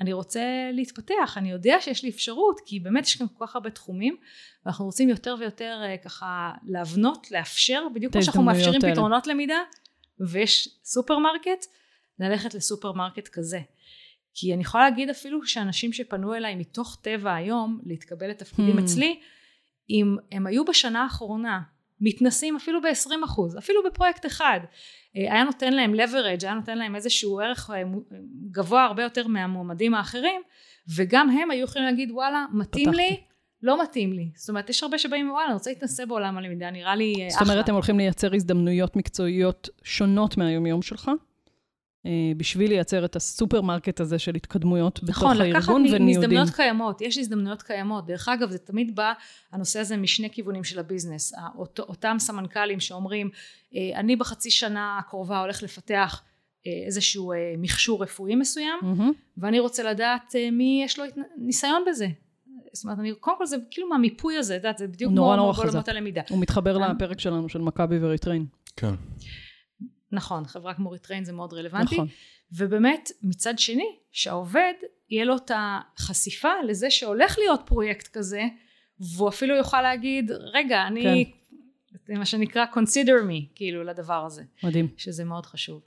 אני רוצה להתפתח, אני יודע שיש לי אפשרות, כי באמת יש כאן כל כך הרבה תחומים, ואנחנו רוצים יותר ויותר אה, ככה להבנות, לאפשר, בדיוק כמו שאנחנו מאפשרים האלה. פתרונות למידה, ויש סופרמרקט, ללכת לסופרמרקט כזה. כי אני יכולה להגיד אפילו שאנשים שפנו אליי מתוך טבע היום להתקבל לתפקידים Hmm. אצלי, אם הם היו בשנה האחרונה מתנסים אפילו ב-20%, אפילו בפרויקט אחד, אה, היה נותן להם leverage, היה נותן להם איזשהו ערך אה, גבוה הרבה יותר מהמועמדים האחרים, וגם הם היו יכולים להגיד וואלה, מתאים פתחתי. לי, לא מתאים לי. זאת אומרת, יש הרבה שבאים וואלה, אני רוצה להתנסה בעולם הלמידה, נראה לי אה, זאת אחלה. אומרת, הם הולכים לייצר הזדמנויות מקצועיות שונות מהיומיום שלך, בשביל לייצר את הסופרמרקט הזה של התקדמויות בתוך נכון, לקחת הארגון וניודים. מהזדמנויות קיימות, יש הזדמנויות קיימות. דרך אגב, זה תמיד בא, הנושא הזה משני כיוונים של הביזנס. האות- אותם סמנכ"לים שאומרים, אה, אני בחצי שנה הקרובה הולך לפתח אה, איזשהו אה, מכשור רפואי מסוים, מהמם. ואני רוצה לדעת אה, מי יש לו ניסיון בזה. זאת אומרת, אני, קודם כל זה כאילו מהמיפוי הזה, את יודעת, זה בדיוק כמו נורא חזק. הלמידה. הוא מתחבר אה? לפרק שלנו של מכבי ו Retrain. כן. נכון, חברה כמו Retrain זה מאוד רלוונטי. נכון. ובאמת מצד שני שהעובד יהיה לו את החשיפה לזה שהולך להיות פרויקט כזה והוא אפילו יוכל להגיד רגע אני זה מה שנקרא consider me כאילו לדבר הזה מדהים. שזה מאוד חשוב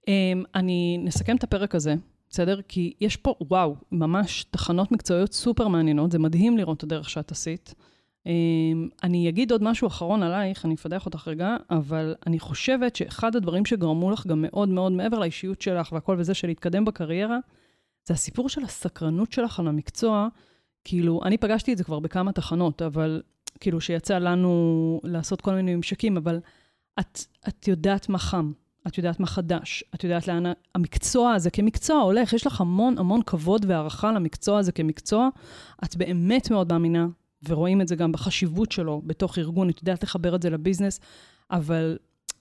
אממ, אני נסכם את הפרק הזה, בסדר? כי יש פה, וואו, ממש תחנות מקצועיות סופר מעניינות, זה מדהים לראות את הדרך שאת עשית. Um, אני אגיד עוד משהו אחרון עלייך, אני אפתח אותך רגע, אבל אני חושבת שאחד הדברים שגרמו לך גם מאוד מאוד מעבר לאישיות שלך והכל וזה של להתקדם בקריירה, זה הסיפור של הסקרנות שלך על המקצוע. כאילו, אני פגשתי את זה כבר בכמה תחנות, אבל כאילו שיצא לנו לעשות כל מיני ממשקים, אבל את, את יודעת מה חם. את יודעת מה חדש, את יודעת לאן המקצוע הזה כמקצוע הולך, יש לך המון המון כבוד והערכה למקצוע הזה כמקצוע. את באמת מאוד מאמינה, ורואים את זה גם בחשיבות שלו בתוך ארגון, את יודעת לחבר את זה לביזנס, אבל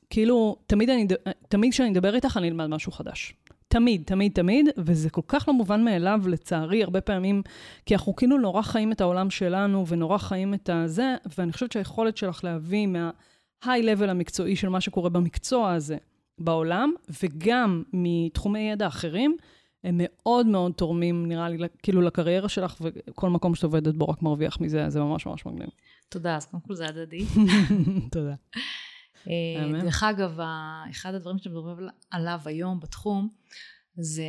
כאילו, תמיד אני, תמיד כשאני אדבר איתך, אני אלמד משהו חדש. תמיד, תמיד, תמיד, וזה כל כך לא מובן מאליו, לצערי, הרבה פעמים, כי אנחנו כאילו נורא חיים את העולם שלנו, ונורא חיים את הזה, ואני חושבת שהיכולת שלך להביא מה-high-level המקצועי של מה שקורה במקצוע הזה בעולם, וגם מתחומי ידע אחרים, הם מאוד מאוד תורמים, נראה לי, כאילו לקריירה שלך, וכל מקום שאת עובדת בו רק מרוויח מזה, זה ממש ממש מגניב. תודה, אז קודם כל זה הדדי. תודה. אה, דרך אגב, אחד הדברים שאתם מדברים עליו היום בתחום, זה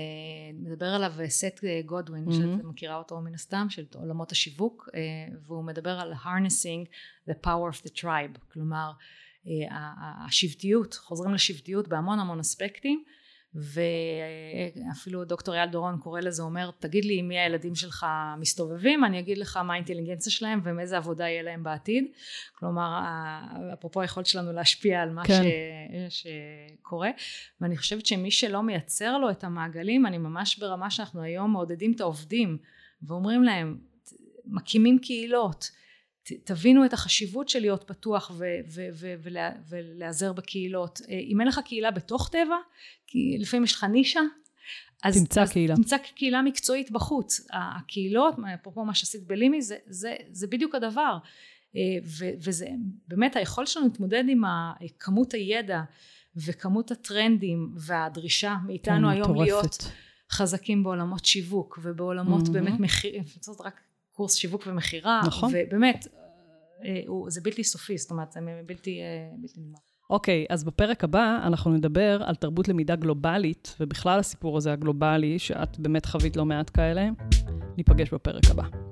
מדבר עליו סט גודווין, mm-hmm. שאת מכירה אותו מן הסתם, של עולמות השיווק, אה, והוא מדבר על harnessing the power of the tribe, כלומר אה, השבטיות, חוזרים לשבטיות בהמון המון אספקטים, ואפילו דוקטור אייל דורון קורא לזה, אומר, תגיד לי עם מי הילדים שלך מסתובבים, אני אגיד לך מה האינטליגנציה שלהם ומאיזה עבודה יהיה להם בעתיד. כלומר, אפרופו היכולת שלנו להשפיע על מה כן. ש... שקורה. ואני חושבת שמי שלא מייצר לו את המעגלים, אני ממש ברמה שאנחנו היום מעודדים את העובדים ואומרים להם, מקימים קהילות. תבינו את החשיבות של להיות פתוח ולהיעזר בקהילות. אה, אם אין לך קהילה בתוך טבע, כי לפעמים יש לך נישה, אז תמצא אז קהילה. תמצא קהילה מקצועית בחוץ. הקהילות, אפרופו מה שעשית בלימי, זה, זה, זה בדיוק הדבר. אה, ו, וזה באמת היכולת שלנו להתמודד עם כמות הידע וכמות הטרנדים והדרישה מאיתנו כן, היום מטורפת. להיות חזקים בעולמות שיווק ובעולמות mm-hmm. באמת מחיר, רק קורס שיווק ומכירה, נכון. ובאמת, אה, זה בלתי סופי, זאת אומרת, זה בלתי, אה, בלתי נגמר. אוקיי, okay, אז בפרק הבא אנחנו נדבר על תרבות למידה גלובלית, ובכלל הסיפור הזה הגלובלי, שאת באמת חווית לא מעט כאלה. ניפגש בפרק הבא.